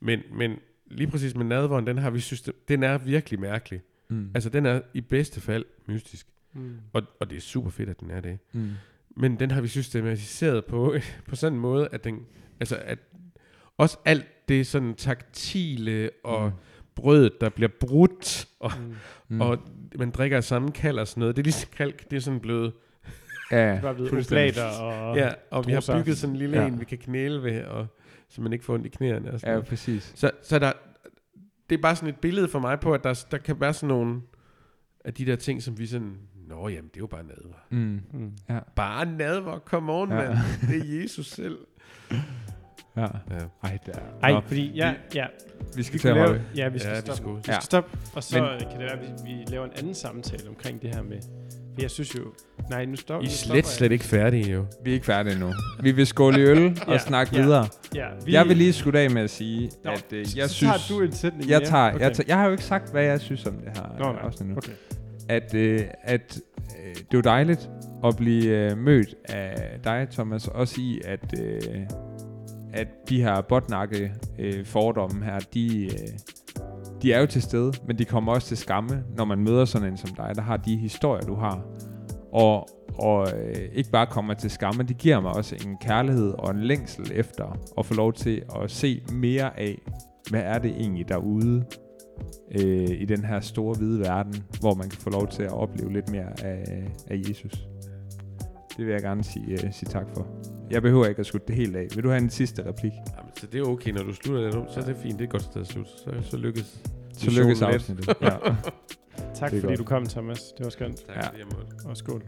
Men, men lige præcis med nadveren, den har vi synes, den er virkelig mærkelig. Mm. Altså, den er i bedste fald mystisk. Mm. Og, og det er super fedt, at den er det. mm. Men den har vi systematiseret på, på sådan en måde, at den, altså at også alt det sådan taktile og Mm. brødet, der bliver brudt, og, Mm. Mm. og man drikker af samme kald og sådan noget. Det er ligesom kalk, det er sådan blevet, ja, oblater og... ja, og vi har bygget sådan en lille Ja. ja. en, vi kan knæle ved, og, så man ikke får ondt i knæerne. Og sådan Ja, noget. præcis. Så, så der, det er bare sådan et billede for mig på, at der, der kan være sådan nogle af de der ting, som vi sådan, nå jamen, det er jo bare nadver. Mm. Mm. Ja. Bare nadver, come on, Ja. ja. mand. Det er Jesus selv. Ja. Ja. Ej, der. Ej, Nå, fordi ja, ja, vi skal vi lave, ja, vi skal Ja, vi stoppe. Vi Ja. skal stoppe, og så Men- kan det være, at vi, vi laver en anden samtale omkring det her med... For jeg synes jo... Nej, nu stopper I er slet, slet ikke færdige, jo. Vi er ikke færdige nu. Vi vil skåle i øl og Ja, snakke ja. videre. jeg. Ja, Jeg vil lige slutte af med at sige, Nå, at øh, jeg så synes... tager du en sætning jeg, mere. tager, okay. jeg, tager, jeg har jo ikke sagt, hvad jeg synes om det her Nå, øh, nej. afsnit nu. Okay. At, øh, at øh, det var dejligt at blive øh, mødt af dig, Thomas, også i, at, øh, at de her botnakke øh, fordomme her, de, øh, de er jo til stede, men de kommer også til skamme, når man møder sådan en som dig, der har de historier, du har. Og, og øh, ikke bare kommer til skamme, de giver mig også en kærlighed og en længsel efter at få lov til at se mere af, hvad er det egentlig derude? Øh, i den her store hvide verden, hvor man kan få lov til at opleve lidt mere af, af Jesus. Det vil jeg gerne sige, uh, sige tak for. Jeg behøver ikke at slutte det helt af. Vil du have en sidste replik? Jamen, så det er okay, når du slutter det nu, så er det fint. Det er godt sted at slutte. Så, så lykkes Så lykkes afsnittet. Ja. Tak fordi godt. du kom, Thomas. Det var skønt. Tak Ja. fordi jeg måtte. Og skål.